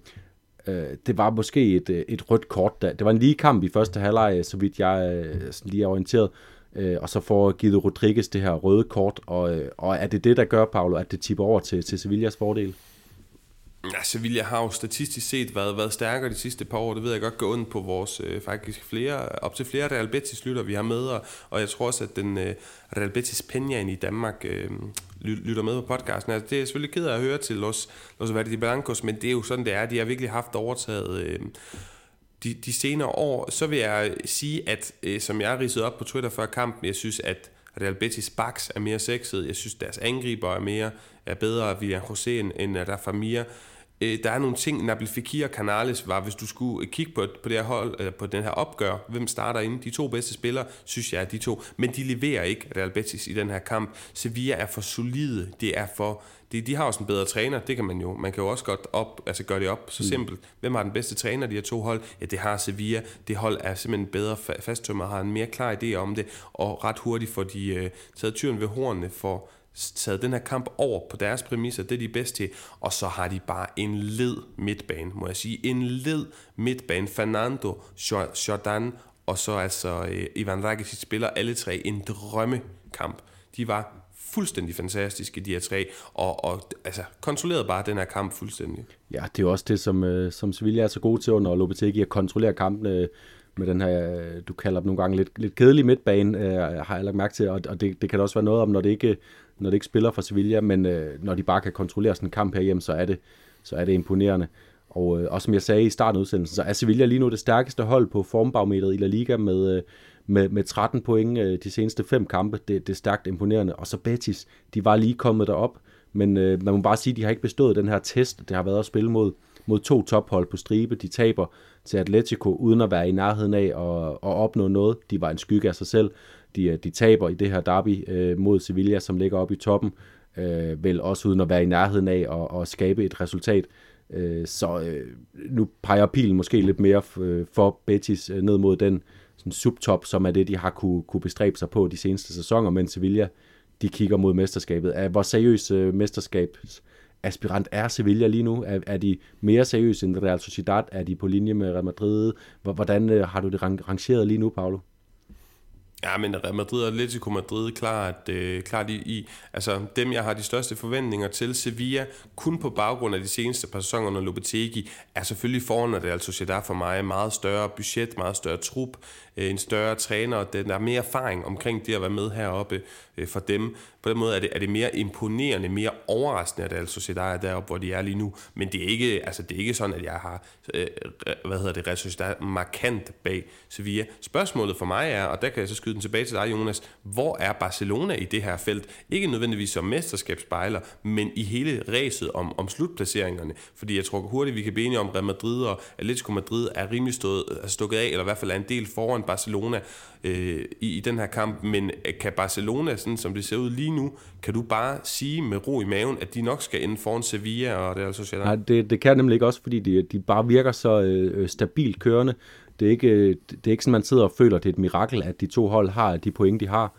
øh, det var måske et, øh, et rødt kort. Der. Det var en lige kamp i første halvleg, så vidt jeg øh, lige er orienteret øh, øh, og så får givet Rodriguez det her røde kort, og, øh, og er det det, der gør, Paolo, at det tipper over til, til Sevillas fordel? Ja, Sevilla har jo statistisk set været, været stærkere de sidste par år. Det ved jeg godt gå ondt på vores øh, faktisk flere, op til flere Real Betis lytter vi har med, og, og jeg tror også, at den øh, Real Betis Peñaen i Danmark øh, lytter med på podcasten. Altså, det er jeg selvfølgelig ked af at høre til Los, Los Verdi Blancos, men det er jo sådan, det er. De har virkelig haft overtaget øh, de, de senere år, så vil jeg sige, at øh, som jeg har ridset op på Twitter før kampen, jeg synes, at Real Betis backs er mere sexet. Jeg synes, deres angriber er mere er bedre William José end, end Rafa Mir. Øh, der er nogle ting, Nabil Fekir og Canales var, hvis du skulle øh, kigge på, på, det her hold, øh, på den her opgør, hvem starter inde. De to bedste spillere, synes jeg, er de to. Men de leverer ikke Real Betis i den her kamp. Sevilla er for solide. Det er for de, de har også en bedre træner, det kan man jo. Man kan jo også godt op, altså gøre det op så mm. simpelt. Hvem har den bedste træner, de her to hold? Ja, det har Sevilla. Det hold er simpelthen bedre fasttømmer, har en mere klar idé om det, og ret hurtigt får de øh, taget tyren ved hornene for taget den her kamp over på deres præmisser, det er de bedste til, og så har de bare en led midtbane, må jeg sige, en led midtbane, Fernando, Jordan, og så altså øh, Ivan Rakitic spiller alle tre en drømmekamp. De var fuldstændig fantastiske, de her tre, og, og altså, kontrollerede bare den her kamp fuldstændig. Ja, det er jo også det, som, øh, som Sevilla er så god til under Lopetegi, at kontrollere kampene øh, med den her, øh, du kalder dem nogle gange lidt, lidt kedelig midtbane, øh, har jeg lagt mærke til, og, og det, det kan da også være noget om, når det ikke, når det ikke spiller for Sevilla, men øh, når de bare kan kontrollere sådan en kamp herhjemme, så er det, så er det imponerende. Og, øh, og som jeg sagde i starten af udsendelsen, så er Sevilla lige nu det stærkeste hold på formbarometeret i La Liga med, øh, med, med 13 point øh, de seneste fem kampe. Det, det er stærkt imponerende. Og så Betis, de var lige kommet derop, men øh, man må bare sige, at de har ikke bestået den her test. Det har været at spille mod, mod to tophold på stribe. De taber til Atletico uden at være i nærheden af at, at opnå noget. De var en skygge af sig selv. De, øh, de taber i det her derby øh, mod Sevilla, som ligger oppe i toppen. Øh, vel også uden at være i nærheden af at, at skabe et resultat. Øh, så øh, nu peger pilen måske lidt mere øh, for Betis øh, ned mod den sådan subtop, som er det, de har kunne, kunne bestræbe sig på de seneste sæsoner, men Sevilla, de kigger mod mesterskabet. Er, hvor seriøs øh, mesterskabsaspirant er Sevilla lige nu? Er, er de mere seriøse end Real Sociedad? Er de på linje med Real Madrid? Hvordan øh, har du det rangeret lige nu, Paolo? Ja, men Real Madrid og Atletico Madrid klart, øh, klart i, i, altså dem, jeg har de største forventninger til. Sevilla, kun på baggrund af de seneste par sæsoner under Lopetegi, er selvfølgelig foran det altså Sociedad for mig. Meget større budget, meget større trup, Øh, en større træner, der er mere erfaring omkring det at være med heroppe øh, for dem. På den måde er det, er det mere imponerende, mere overraskende, at altså Sociedad er deroppe, hvor de er lige nu. Men det er ikke, altså, det er ikke sådan, at jeg har, øh, hvad hedder det, Real Sociedad markant bag Sevilla. Spørgsmålet for mig er, og der kan jeg så skyde den tilbage til dig, Jonas, hvor er Barcelona i det her felt? Ikke nødvendigvis som mesterskabsspejler, men i hele ræset om, om slutplaceringerne. Fordi jeg tror hurtigt, vi kan blive enige om, at Real Madrid og Atletico Madrid er rimelig stået, er stukket af, eller i hvert fald er en del foran Barcelona øh, i, i den her kamp. Men øh, kan Barcelona, sådan som det ser ud lige nu, kan du bare sige med ro i maven, at de nok skal ende foran Sevilla og det er altså Nej, det, det kan nemlig ikke også, fordi de, de bare virker så øh, øh stabilt kørende. Det er, ikke, øh, det er ikke sådan, man sidder og føler, at det er et mirakel, at de to hold har de point, de har.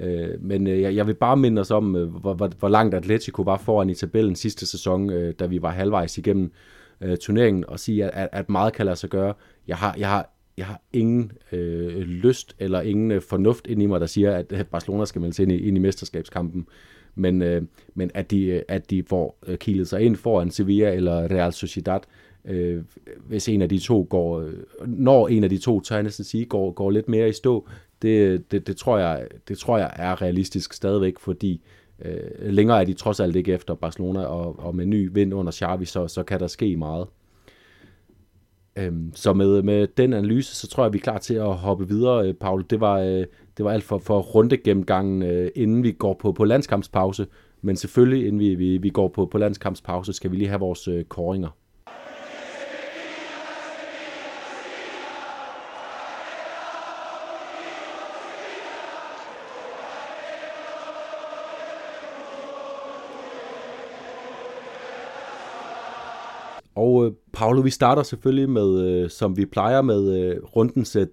Øh, men jeg, jeg vil bare minde os om, hvor, hvor, hvor langt Atletico var foran i tabellen sidste sæson, da vi var halvvejs igennem turneringen, og sige, at, at meget kan lade sig gøre. Jeg har, jeg har, jeg har ingen øh, lyst eller ingen øh, fornuft ind i mig, der siger, at Barcelona skal melde sig ind i, ind i mesterskabskampen. Men, øh, men at, de, øh, at de får øh, kilet sig ind foran Sevilla eller Real Sociedad, øh, hvis en af de to går, når en af de to, tør jeg næsten sige, går, går lidt mere i stå, det, det, det, tror jeg, det tror jeg er realistisk stadigvæk, fordi øh, længere er de trods alt ikke efter Barcelona, og, og med ny vind under Xavi, så, så kan der ske meget. Øhm, så med, med den analyse, så tror jeg, vi er klar til at hoppe videre, øh, Paul. Det var, øh, det var alt for, for runde gennemgangen, øh, inden vi går på, på landskampspause. Men selvfølgelig, inden vi, vi, vi går på, på landskampspause, skal vi lige have vores øh, koringer. Og øh, Paolo, vi starter selvfølgelig med, øh, som vi plejer med, øh, rundens øh.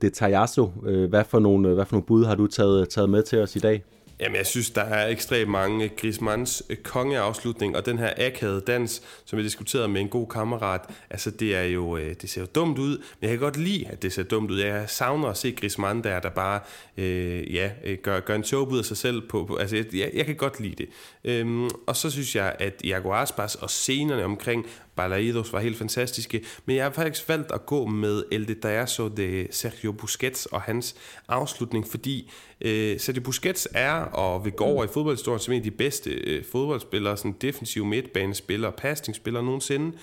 Øh, hvad, for nogle, øh, hvad for nogle bud har du taget, taget med til os i dag? Jamen, jeg synes, der er ekstremt mange øh, Griezmanns øh, kongeafslutning, og den her akavede dans, som vi diskuterede med en god kammerat, altså det er jo, øh, det ser jo dumt ud, men jeg kan godt lide, at det ser dumt ud. Jeg savner at se Griezmann der, der bare, øh, ja, gør, gør en job ud af sig selv på, på altså jeg, jeg kan godt lide det. Øhm, og så synes jeg, at Iago Aspas og scenerne omkring Balaidos var helt fantastiske, men jeg har faktisk valgt at gå med El Detallazo de Sergio Busquets og hans afslutning, fordi øh, Sergio Busquets er og vil gå over i fodboldhistorien som en af de bedste øh, fodboldspillere, sådan defensiv midtbanespiller, pasningsspillere nogensinde.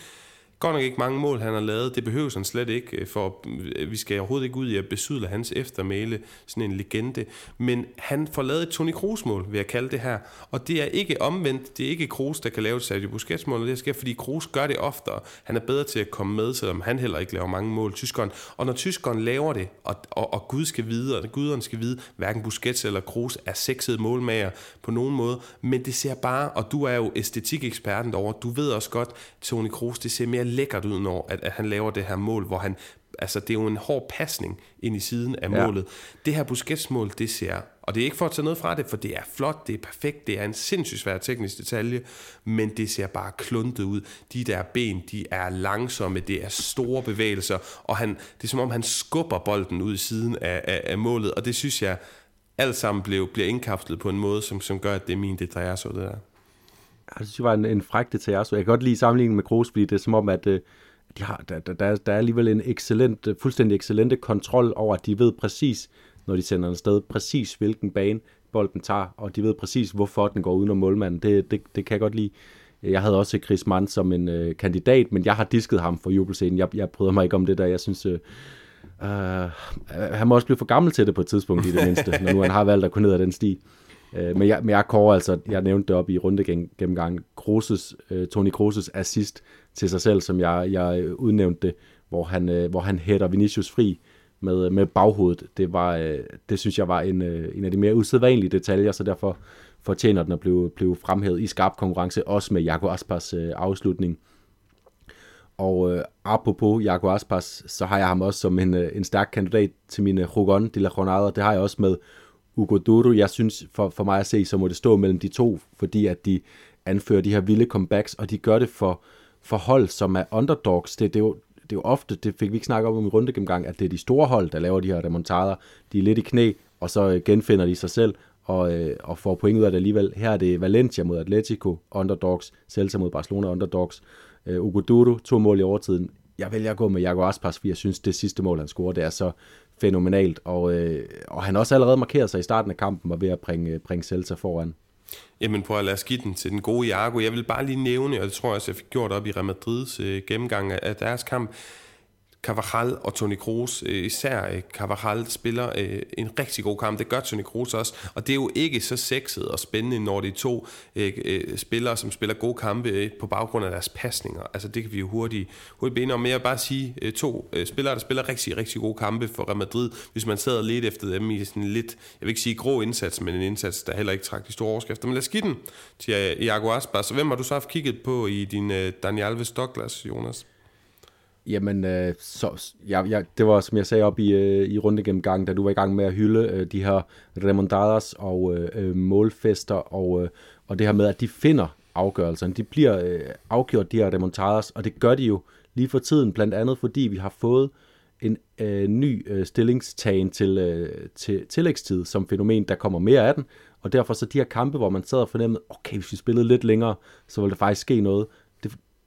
Godt nok ikke mange mål, han har lavet. Det behøver han slet ikke, øh, for øh, vi skal overhovedet ikke ud i at besydle hans eftermæle, sådan en legende. Men han får lavet et Toni Kroos-mål, vil jeg kalde det her. Og det er ikke omvendt. Det er ikke Kroos, der kan lave et Sergio Busquets-mål. Det sker, fordi Kroos gør det oftere. Han er bedre til at komme med, selvom han heller ikke laver mange mål, tyskeren. Og når tyskeren laver det, og, og, og Gud skal vide, og guderen skal vide, hverken Busquets eller Kroos er sexede målmager på nogen måde. Men det ser bare, og du er jo æstetikeksperten derovre, du ved også godt, Toni Kroos, det ser mere lækkert ud, når at, at han laver det her mål, hvor han, altså det er jo en hård pasning ind i siden af ja. målet. Det her Busquets-mål, det ser, og det er ikke for at tage noget fra det, for det er flot, det er perfekt, det er en sindssygt svær teknisk detalje, men det ser bare kluntet ud. De der ben, de er langsomme, det er store bevægelser, og han, det er som om han skubber bolden ud i siden af, af, af målet, og det synes jeg alt sammen blev, bliver indkapslet på en måde, som, som gør, at det er min, det drejer sig det der jeg synes, det var en, en fræk så Jeg kan godt lide sammenligningen med Kroos, fordi det er som om, at øh, de har, der, der, der er alligevel en excellent, øh, fuldstændig excellente kontrol over, at de ved præcis, når de sender den sted, præcis hvilken bane bolden tager, og de ved præcis, hvorfor den går uden om målmanden. Det, det, det kan jeg godt lide. Jeg havde også Chris Mann som en øh, kandidat, men jeg har disket ham for jubelscenen. Jeg, jeg bryder mig ikke om det der. Jeg synes, øh, øh, han må også blive for gammel til det på et tidspunkt i det mindste, når nu han har valgt at gå ned ad den sti. Øh, men, jeg, men jeg kårer altså, jeg nævnte det op i runde gennemgang, øh, Toni Kroses assist til sig selv, som jeg, jeg udnævnte det, hvor han, øh, hvor han hætter Vinicius fri med, med baghovedet. Det, var, øh, det synes jeg var en, øh, en af de mere usædvanlige detaljer, så derfor fortjener den at blive, blive fremhævet i skarp konkurrence, også med Jago Aspas øh, afslutning. Og øh, apropos Jago Aspas, så har jeg ham også som en, øh, en stærk kandidat til mine Rogon de la Jornada. Det har jeg også med Ugo Duro, jeg synes for, for mig at se, så må det stå mellem de to, fordi at de anfører de her vilde comebacks, og de gør det for, for hold, som er underdogs. Det, det, er jo, det er jo ofte, det fik vi ikke snakket om i rundegennemgang, at det er de store hold, der laver de her remontader. De er lidt i knæ, og så øh, genfinder de sig selv, og, øh, og får point ud af det alligevel. Her er det Valencia mod Atletico, underdogs, Celta mod Barcelona, underdogs. Øh, Ugo Duro, to mål i overtiden. Jeg vælger at gå med Jago Aspas, fordi jeg synes, det sidste mål, han scorer, det er så fænomenalt. Og, øh, og han også allerede markeret sig i starten af kampen, og ved at bringe, øh, bringe Celta foran. Jamen prøv at lade os give den til den gode Jago. Jeg vil bare lige nævne, og det tror jeg også, jeg fik gjort op i Real Madrids øh, gennemgang af deres kamp, Carvajal og Toni Kroos, øh, især øh, Carvajal spiller øh, en rigtig god kamp. Det gør Toni Kroos også, og det er jo ikke så sexet og spændende, når de to spillere, som spiller gode kampe på baggrund af deres pasninger. Altså det kan vi jo hurtigt, hurtigt binde om. Men jeg vil bare sige, to spillere, der spiller rigtig, rigtig gode kampe for Real Madrid, hvis man sad lidt efter dem i sådan lidt, jeg vil ikke sige grå indsats, men en indsats, der heller ikke trak de store overskrifter. Men lad os give den til Iago Aspas. Hvem har du så haft kigget på i din Daniel Alves Douglas, Jonas? Jamen, øh, så, ja, ja, det var som jeg sagde op i, øh, i rundegennemgangen, da du var i gang med at hylde øh, de her remontadas og øh, øh, målfester, og, øh, og det her med, at de finder afgørelserne. De bliver øh, afgjort, de her remontadas, og det gør de jo lige for tiden, blandt andet fordi vi har fået en øh, ny øh, stillingstagen til, øh, til tillægstid som fænomen, der kommer mere af den, og derfor så de her kampe, hvor man sad og fornemmede, okay, hvis vi spillede lidt længere, så ville der faktisk ske noget.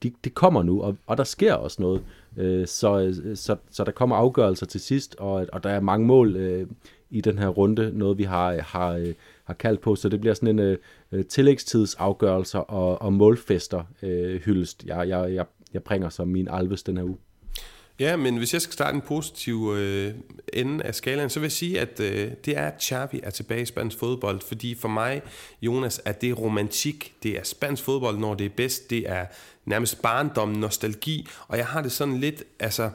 Det, det, kommer nu, og, og der sker også noget. Øh, så, så, så der kommer afgørelser til sidst, og, og der er mange mål øh, i den her runde, noget vi har, har, øh, har kaldt på, så det bliver sådan en øh, tillægstidsafgørelser og, og målfester øh, hyldest, jeg, jeg, jeg, jeg bringer som min alves den her uge. Ja, men hvis jeg skal starte en positiv øh, ende af skalaen, så vil jeg sige, at øh, det er, at Xavi er tilbage i spansk fodbold. Fordi for mig, Jonas, er det romantik. Det er spansk fodbold, når det er bedst. Det er nærmest barndom, nostalgi. Og jeg har det sådan lidt, altså...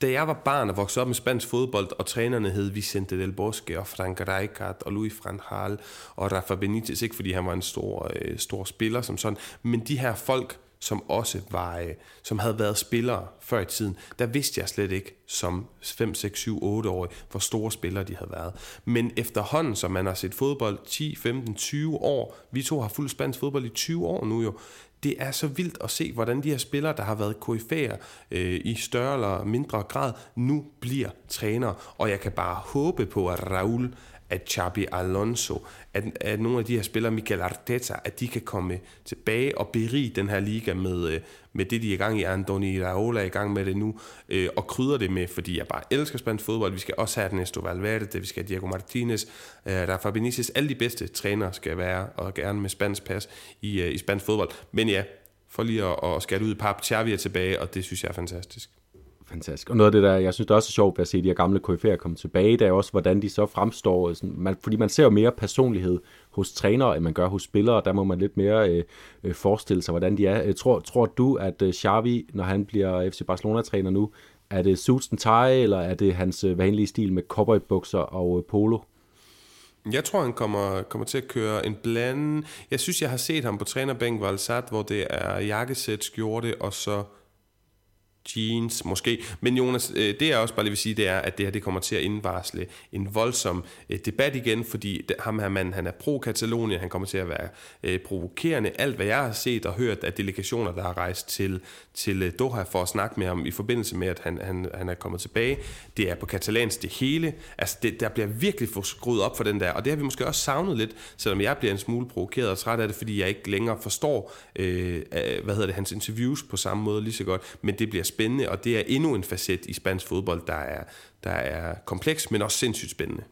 Da jeg var barn og voksede op med spansk fodbold, og trænerne hed Vicente del Bosque og Frank Rijkaard og Luis Hall og Rafa Benitez, ikke fordi han var en stor, øh, stor spiller som sådan, men de her folk, som også var, øh, som havde været spillere før i tiden, der vidste jeg slet ikke som 5, 6, 7, 8 år, hvor store spillere de havde været. Men efterhånden, som man har set fodbold 10, 15, 20 år, vi to har fuld spansk fodbold i 20 år nu jo, det er så vildt at se, hvordan de her spillere, der har været KF'er øh, i større eller mindre grad, nu bliver trænere. Og jeg kan bare håbe på, at Raul at Xabi Alonso, at, at nogle af de her spillere, Michael Arteta, at de kan komme tilbage og berige den her liga med, øh, med det, de er i gang i. Andoni Raola er i gang med det nu, øh, og krydder det med, fordi jeg bare elsker spansk fodbold. Vi skal også have Ernesto Valverde, vi skal have Diego Martinez, øh, Rafa Benitez. Alle de bedste trænere skal være, og gerne med spansk pas i, øh, i spansk fodbold. Men ja, for lige at, at skære ud i pap, Xavi er tilbage, og det synes jeg er fantastisk. Fantastisk. Og noget af det der, jeg synes det er også sjovt ved at se de her gamle KF'er komme tilbage, det er også, hvordan de så fremstår. Øh, sådan, man, fordi man ser jo mere personlighed hos trænere, end man gør hos spillere, der må man lidt mere øh, øh, forestille sig, hvordan de er. Øh, tror, tror du, at øh, Xavi, når han bliver FC Barcelona-træner nu, er det suits and tie, eller er det hans øh, vanlige stil med cowboybukser og øh, polo? Jeg tror, han kommer, kommer til at køre en blanding. Jeg synes, jeg har set ham på trænerbænk Valsat, hvor det er jakkesæt, skjorte og så jeans måske. Men Jonas, øh, det jeg også bare lige vil sige, det er, at det her det kommer til at indvarsle en voldsom øh, debat igen, fordi ham her mand, han er pro-Katalonien, han kommer til at være øh, provokerende. Alt hvad jeg har set og hørt af delegationer, der har rejst til, til øh, Doha for at snakke med ham i forbindelse med, at han, han, han er kommet tilbage, det er på katalansk det hele. Altså, det, der bliver virkelig skruet op for den der, og det har vi måske også savnet lidt, selvom jeg bliver en smule provokeret og træt af det, fordi jeg ikke længere forstår, øh, hvad hedder det, hans interviews på samme måde lige så godt, men det bliver spændende, og det er endnu en facet i spansk fodbold, der er, der er kompleks, men også sindssygt spændende.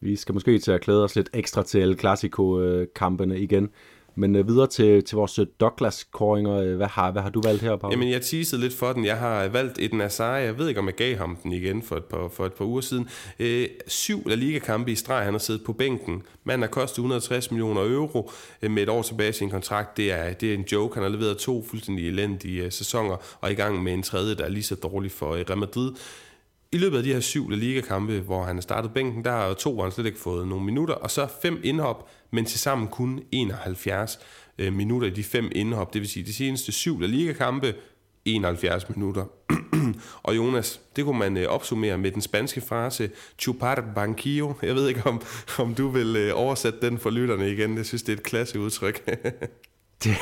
Vi skal måske til at klæde os lidt ekstra til El Clasico-kampene øh, igen. Men øh, videre til, til vores øh, Douglas-koringer. Øh, hvad har, hvad har du valgt her, Paul? Jamen, jeg teasede lidt for den. Jeg har valgt et Nazar. Jeg ved ikke, om jeg gav ham den igen for et par, for et par uger siden. Øh, syv La Liga-kampe i streg. Han har siddet på bænken. Manden har kostet 160 millioner euro øh, med et år tilbage i sin kontrakt. Det er, det er en joke. Han har leveret to fuldstændig elendige øh, sæsoner, og er i gang med en tredje, der er lige så dårlig for øh, Real Madrid. I løbet af de her syv La Liga-kampe, hvor han har startet bænken, der har to, hvor han slet ikke fået nogle minutter, og så fem indhop, men til sammen kun 71 øh, minutter i de fem indhop. Det vil sige, de seneste syv La Liga-kampe, 71 minutter. (clears throat) og Jonas, det kunne man øh, opsummere med den spanske frase chupar banquillo. Jeg ved ikke, om, om du vil øh, oversætte den for lytterne igen. Jeg synes, det er et klasse udtryk. (laughs) det,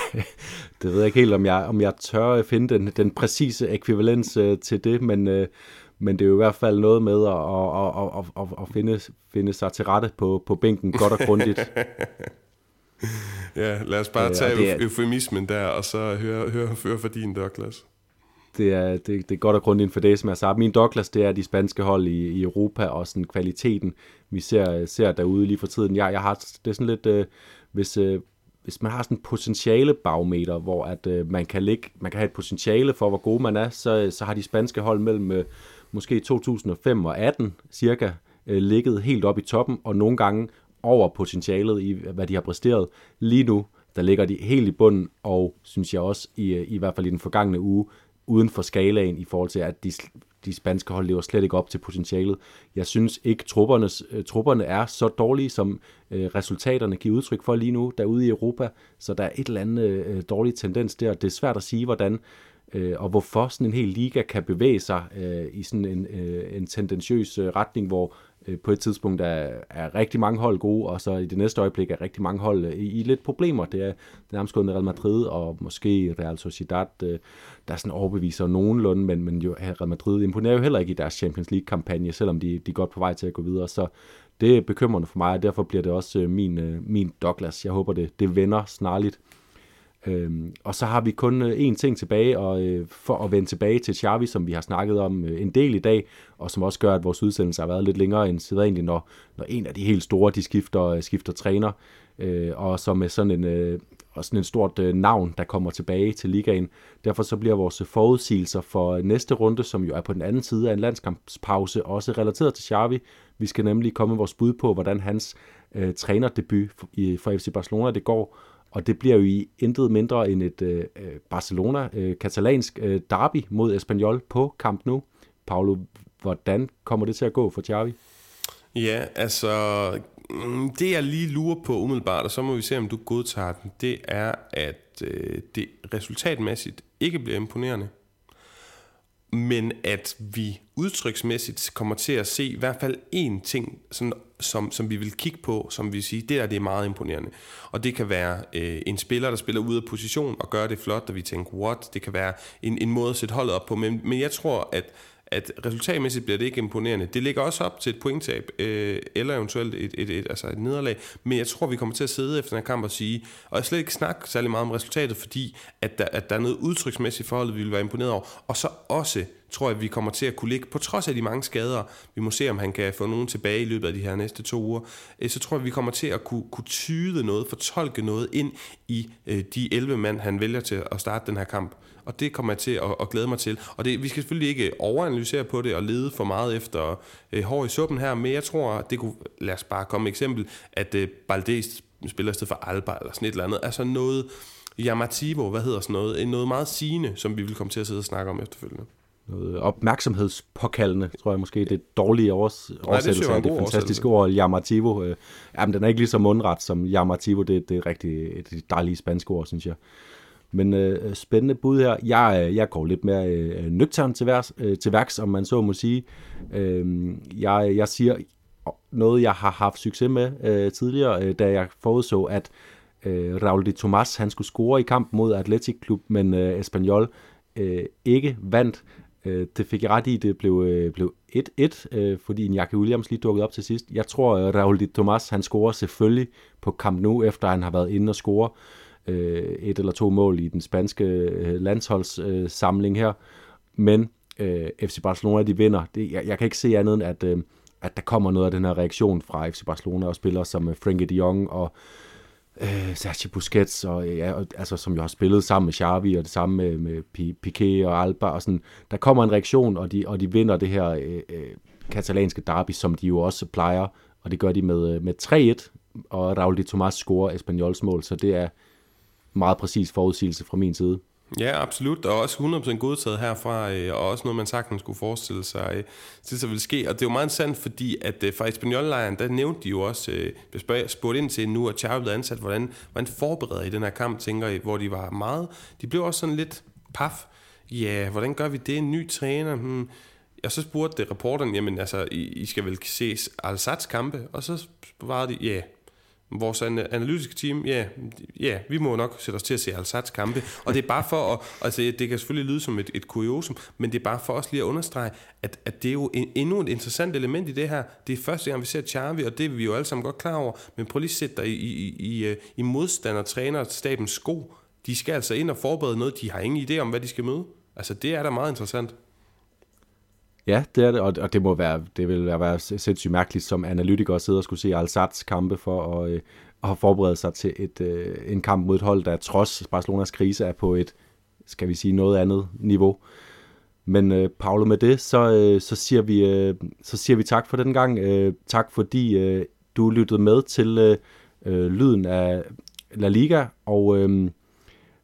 det ved jeg ikke helt, om jeg, om jeg tør finde den, den præcise ekvivalens øh, til det, men, øh, men det er jo i hvert fald noget med at, at, at, at, at finde, finde sig til rette på, på bænken godt og grundigt. (laughs) ja, lad os bare tage det er, eufemismen der, og så høre, høre, høre for din, Douglas. Det er, det, det er godt og grundigt for det, som jeg sagde. Min Douglas, det er de spanske hold i, i Europa, og sådan kvaliteten, vi ser, ser derude lige for tiden. Jeg, jeg har, det er sådan lidt, øh, hvis, øh, hvis man har sådan en potentiale barometer, hvor at, øh, man, kan ligge, man kan have et potentiale for, hvor god man er, så, så har de spanske hold mellem øh, måske 2005 og 18 cirka øh, ligget helt op i toppen, og nogle gange over potentialet i, hvad de har præsteret. Lige nu, der ligger de helt i bunden, og synes jeg også, i, øh, i hvert fald i den forgangne uge, uden for skalaen i forhold til, at de, de spanske hold lever slet ikke op til potentialet. Jeg synes ikke, truppernes, øh, trupperne er så dårlige, som øh, resultaterne giver udtryk for lige nu derude i Europa, så der er et eller andet øh, dårlig tendens der. Det er svært at sige, hvordan øh, og hvorfor sådan en hel liga kan bevæge sig øh, i sådan en, øh, en tendensiøs øh, retning, hvor øh, på et tidspunkt er, er rigtig mange hold gode, og så i det næste øjeblik er rigtig mange hold øh, i, i lidt problemer. Det er, det er nærmest gået med Real Madrid og måske Real Sociedad, øh, der sådan overbeviser nogenlunde, men, men jo, Real Madrid imponerer jo heller ikke i deres Champions League-kampagne, selvom de, de er godt på vej til at gå videre. Så det er bekymrende for mig, og derfor bliver det også øh, min, øh, min Douglas. Jeg håber, det, det vender snarligt. Øhm, og så har vi kun øh, én ting tilbage, og øh, for at vende tilbage til Xavi, som vi har snakket om øh, en del i dag, og som også gør, at vores udsendelse har været lidt længere end sædvanligt, når, når en af de helt store, de skifter, øh, skifter træner, øh, og som er sådan en, øh, og sådan en stort øh, navn, der kommer tilbage til ligaen. Derfor så bliver vores øh, forudsigelser for øh, næste runde, som jo er på den anden side af en landskampspause, også relateret til Xavi. Vi skal nemlig komme med vores bud på, hvordan hans øh, trænerdebut for, i, for FC Barcelona det går, og det bliver jo i intet mindre end et øh, øh Barcelona-katalansk øh, øh, derby mod Espanyol på Camp Nou. Paulo, hvordan kommer det til at gå for Xavi? Ja, altså mm, det jeg lige lurer på umiddelbart, og så må vi se om du godtager den, det er at øh, det resultatmæssigt ikke bliver imponerende men at vi udtryksmæssigt kommer til at se i hvert fald én ting, sådan, som, som vi vil kigge på, som vi siger, det der det er meget imponerende. Og det kan være øh, en spiller, der spiller ud af position og gør det flot, og vi tænker, what? Det kan være en, en måde at sætte holdet op på, men, men jeg tror, at at resultatmæssigt bliver det ikke imponerende. Det ligger også op til et pointtab, øh, eller eventuelt et, et, et, altså et nederlag, men jeg tror, vi kommer til at sidde efter den her kamp og sige, og jeg slet ikke snakke særlig meget om resultatet, fordi at der, at der er noget udtryksmæssigt forhold, vi vil være imponeret over, og så også tror jeg, vi kommer til at kunne ligge, på trods af de mange skader, vi må se, om han kan få nogen tilbage i løbet af de her næste to uger, øh, så tror jeg, vi kommer til at kunne, kunne tyde noget, fortolke noget ind i øh, de 11 mand, han vælger til at starte den her kamp og det kommer jeg til at, at glæde mig til. Og det, vi skal selvfølgelig ikke overanalysere på det og lede for meget efter øh, hår i suppen her, men jeg tror, det kunne, lad os bare komme et eksempel, at øh, Baldes spiller i stedet for Alba eller sådan et eller andet. Altså noget Yamativo, hvad hedder sådan noget, noget meget sigende, som vi vil komme til at sidde og snakke om efterfølgende noget opmærksomhedspåkaldende, tror jeg måske, det er dårlige overs- oversættelse af det fantastiske ord, Yamativo. Øh, jamen, den er ikke lige så mundret som Yamativo, det, det er rigtig et dejligt spansk ord, synes jeg. Men øh, spændende bud her. Jeg, øh, jeg går lidt mere øh, nøgtern til, værs, øh, til værks, om man så må sige. Øh, jeg, jeg siger noget, jeg har haft succes med øh, tidligere, øh, da jeg forudså, at øh, Raul de Tomas han skulle score i kampen mod Atletic Klub, men øh, Espanyol øh, ikke vandt. Øh, det fik jeg ret i, det blev, øh, blev 1-1, øh, fordi Iñaki Williams lige dukkede op til sidst. Jeg tror, at Raul de Tomas han scorer selvfølgelig på Camp Nou, efter han har været inde og score øh, Øh, et eller to mål i den spanske øh, landsholdssamling øh, her. Men øh, FC Barcelona, de vinder. Det, jeg, jeg kan ikke se andet end, at, øh, at der kommer noget af den her reaktion fra FC Barcelona og spillere som øh, Frenkie de Jong og øh, Sergio Busquets, og, ja, og, altså, som jo har spillet sammen med Xavi, og det samme med, med Piqué og Alba. Og sådan. Der kommer en reaktion, og de, og de vinder det her øh, øh, katalanske derby, som de jo også plejer, og det gør de med, øh, med 3-1, og Raul de Tomas scorer Espanyols mål, så det er, meget præcis forudsigelse fra min side. Ja, absolut, og også 100% godtaget herfra, øh, og også noget, man sagtens skulle forestille sig, øh, til det så vil ske. Og det er jo meget sandt, fordi at øh, fra Espanol-lejren, der nævnte de jo også, spurgt ind til nu, at Charlie blev ansat, hvordan, hvordan forbereder I den her kamp, tænker I, hvor de var meget, de blev også sådan lidt paf. Ja, hvordan gør vi det? En ny træner? Hmm. Og så spurgte reporteren, jamen altså, I, I skal vel ses al kampe? Og så svarede de, ja, vores analytiske team, ja, ja, vi må nok sætte os til at se al kampe. Og det er bare for at, altså det kan selvfølgelig lyde som et, et kuriosum, men det er bare for os lige at understrege, at, at det er jo en, endnu et interessant element i det her. Det er første gang, vi ser Charvi, og det er vi jo alle sammen godt klar over. Men prøv lige at sætte dig i, i, i, i øh, modstander, træner, stabens sko. De skal altså ind og forberede noget, de har ingen idé om, hvad de skal møde. Altså det er da meget interessant. Ja, det er det, og det må være, det vil være, være sindssygt mærkeligt som analytiker at sidde og skulle se Al-Sads kampe for at, øh, at forberede sig til et, øh, en kamp mod et hold, der trods Barcelonas krise er på et, skal vi sige, noget andet niveau. Men øh, Paolo, med det, så, øh, så, siger vi, øh, så siger vi tak for den gang. Øh, tak fordi øh, du lyttede med til øh, øh lyden af La Liga, og øh,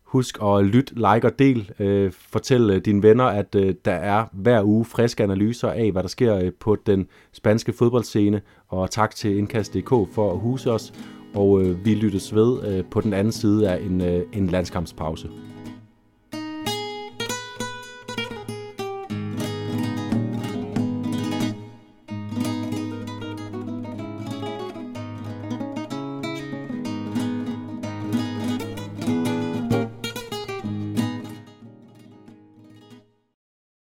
Husk at lytte, like og del. Øh, fortæl øh, dine venner, at øh, der er hver uge friske analyser af, hvad der sker øh, på den spanske fodboldscene. Og tak til Indkast.dk for at huse os. Og øh, vi lyttes ved øh, på den anden side af en, øh, en landskampspause.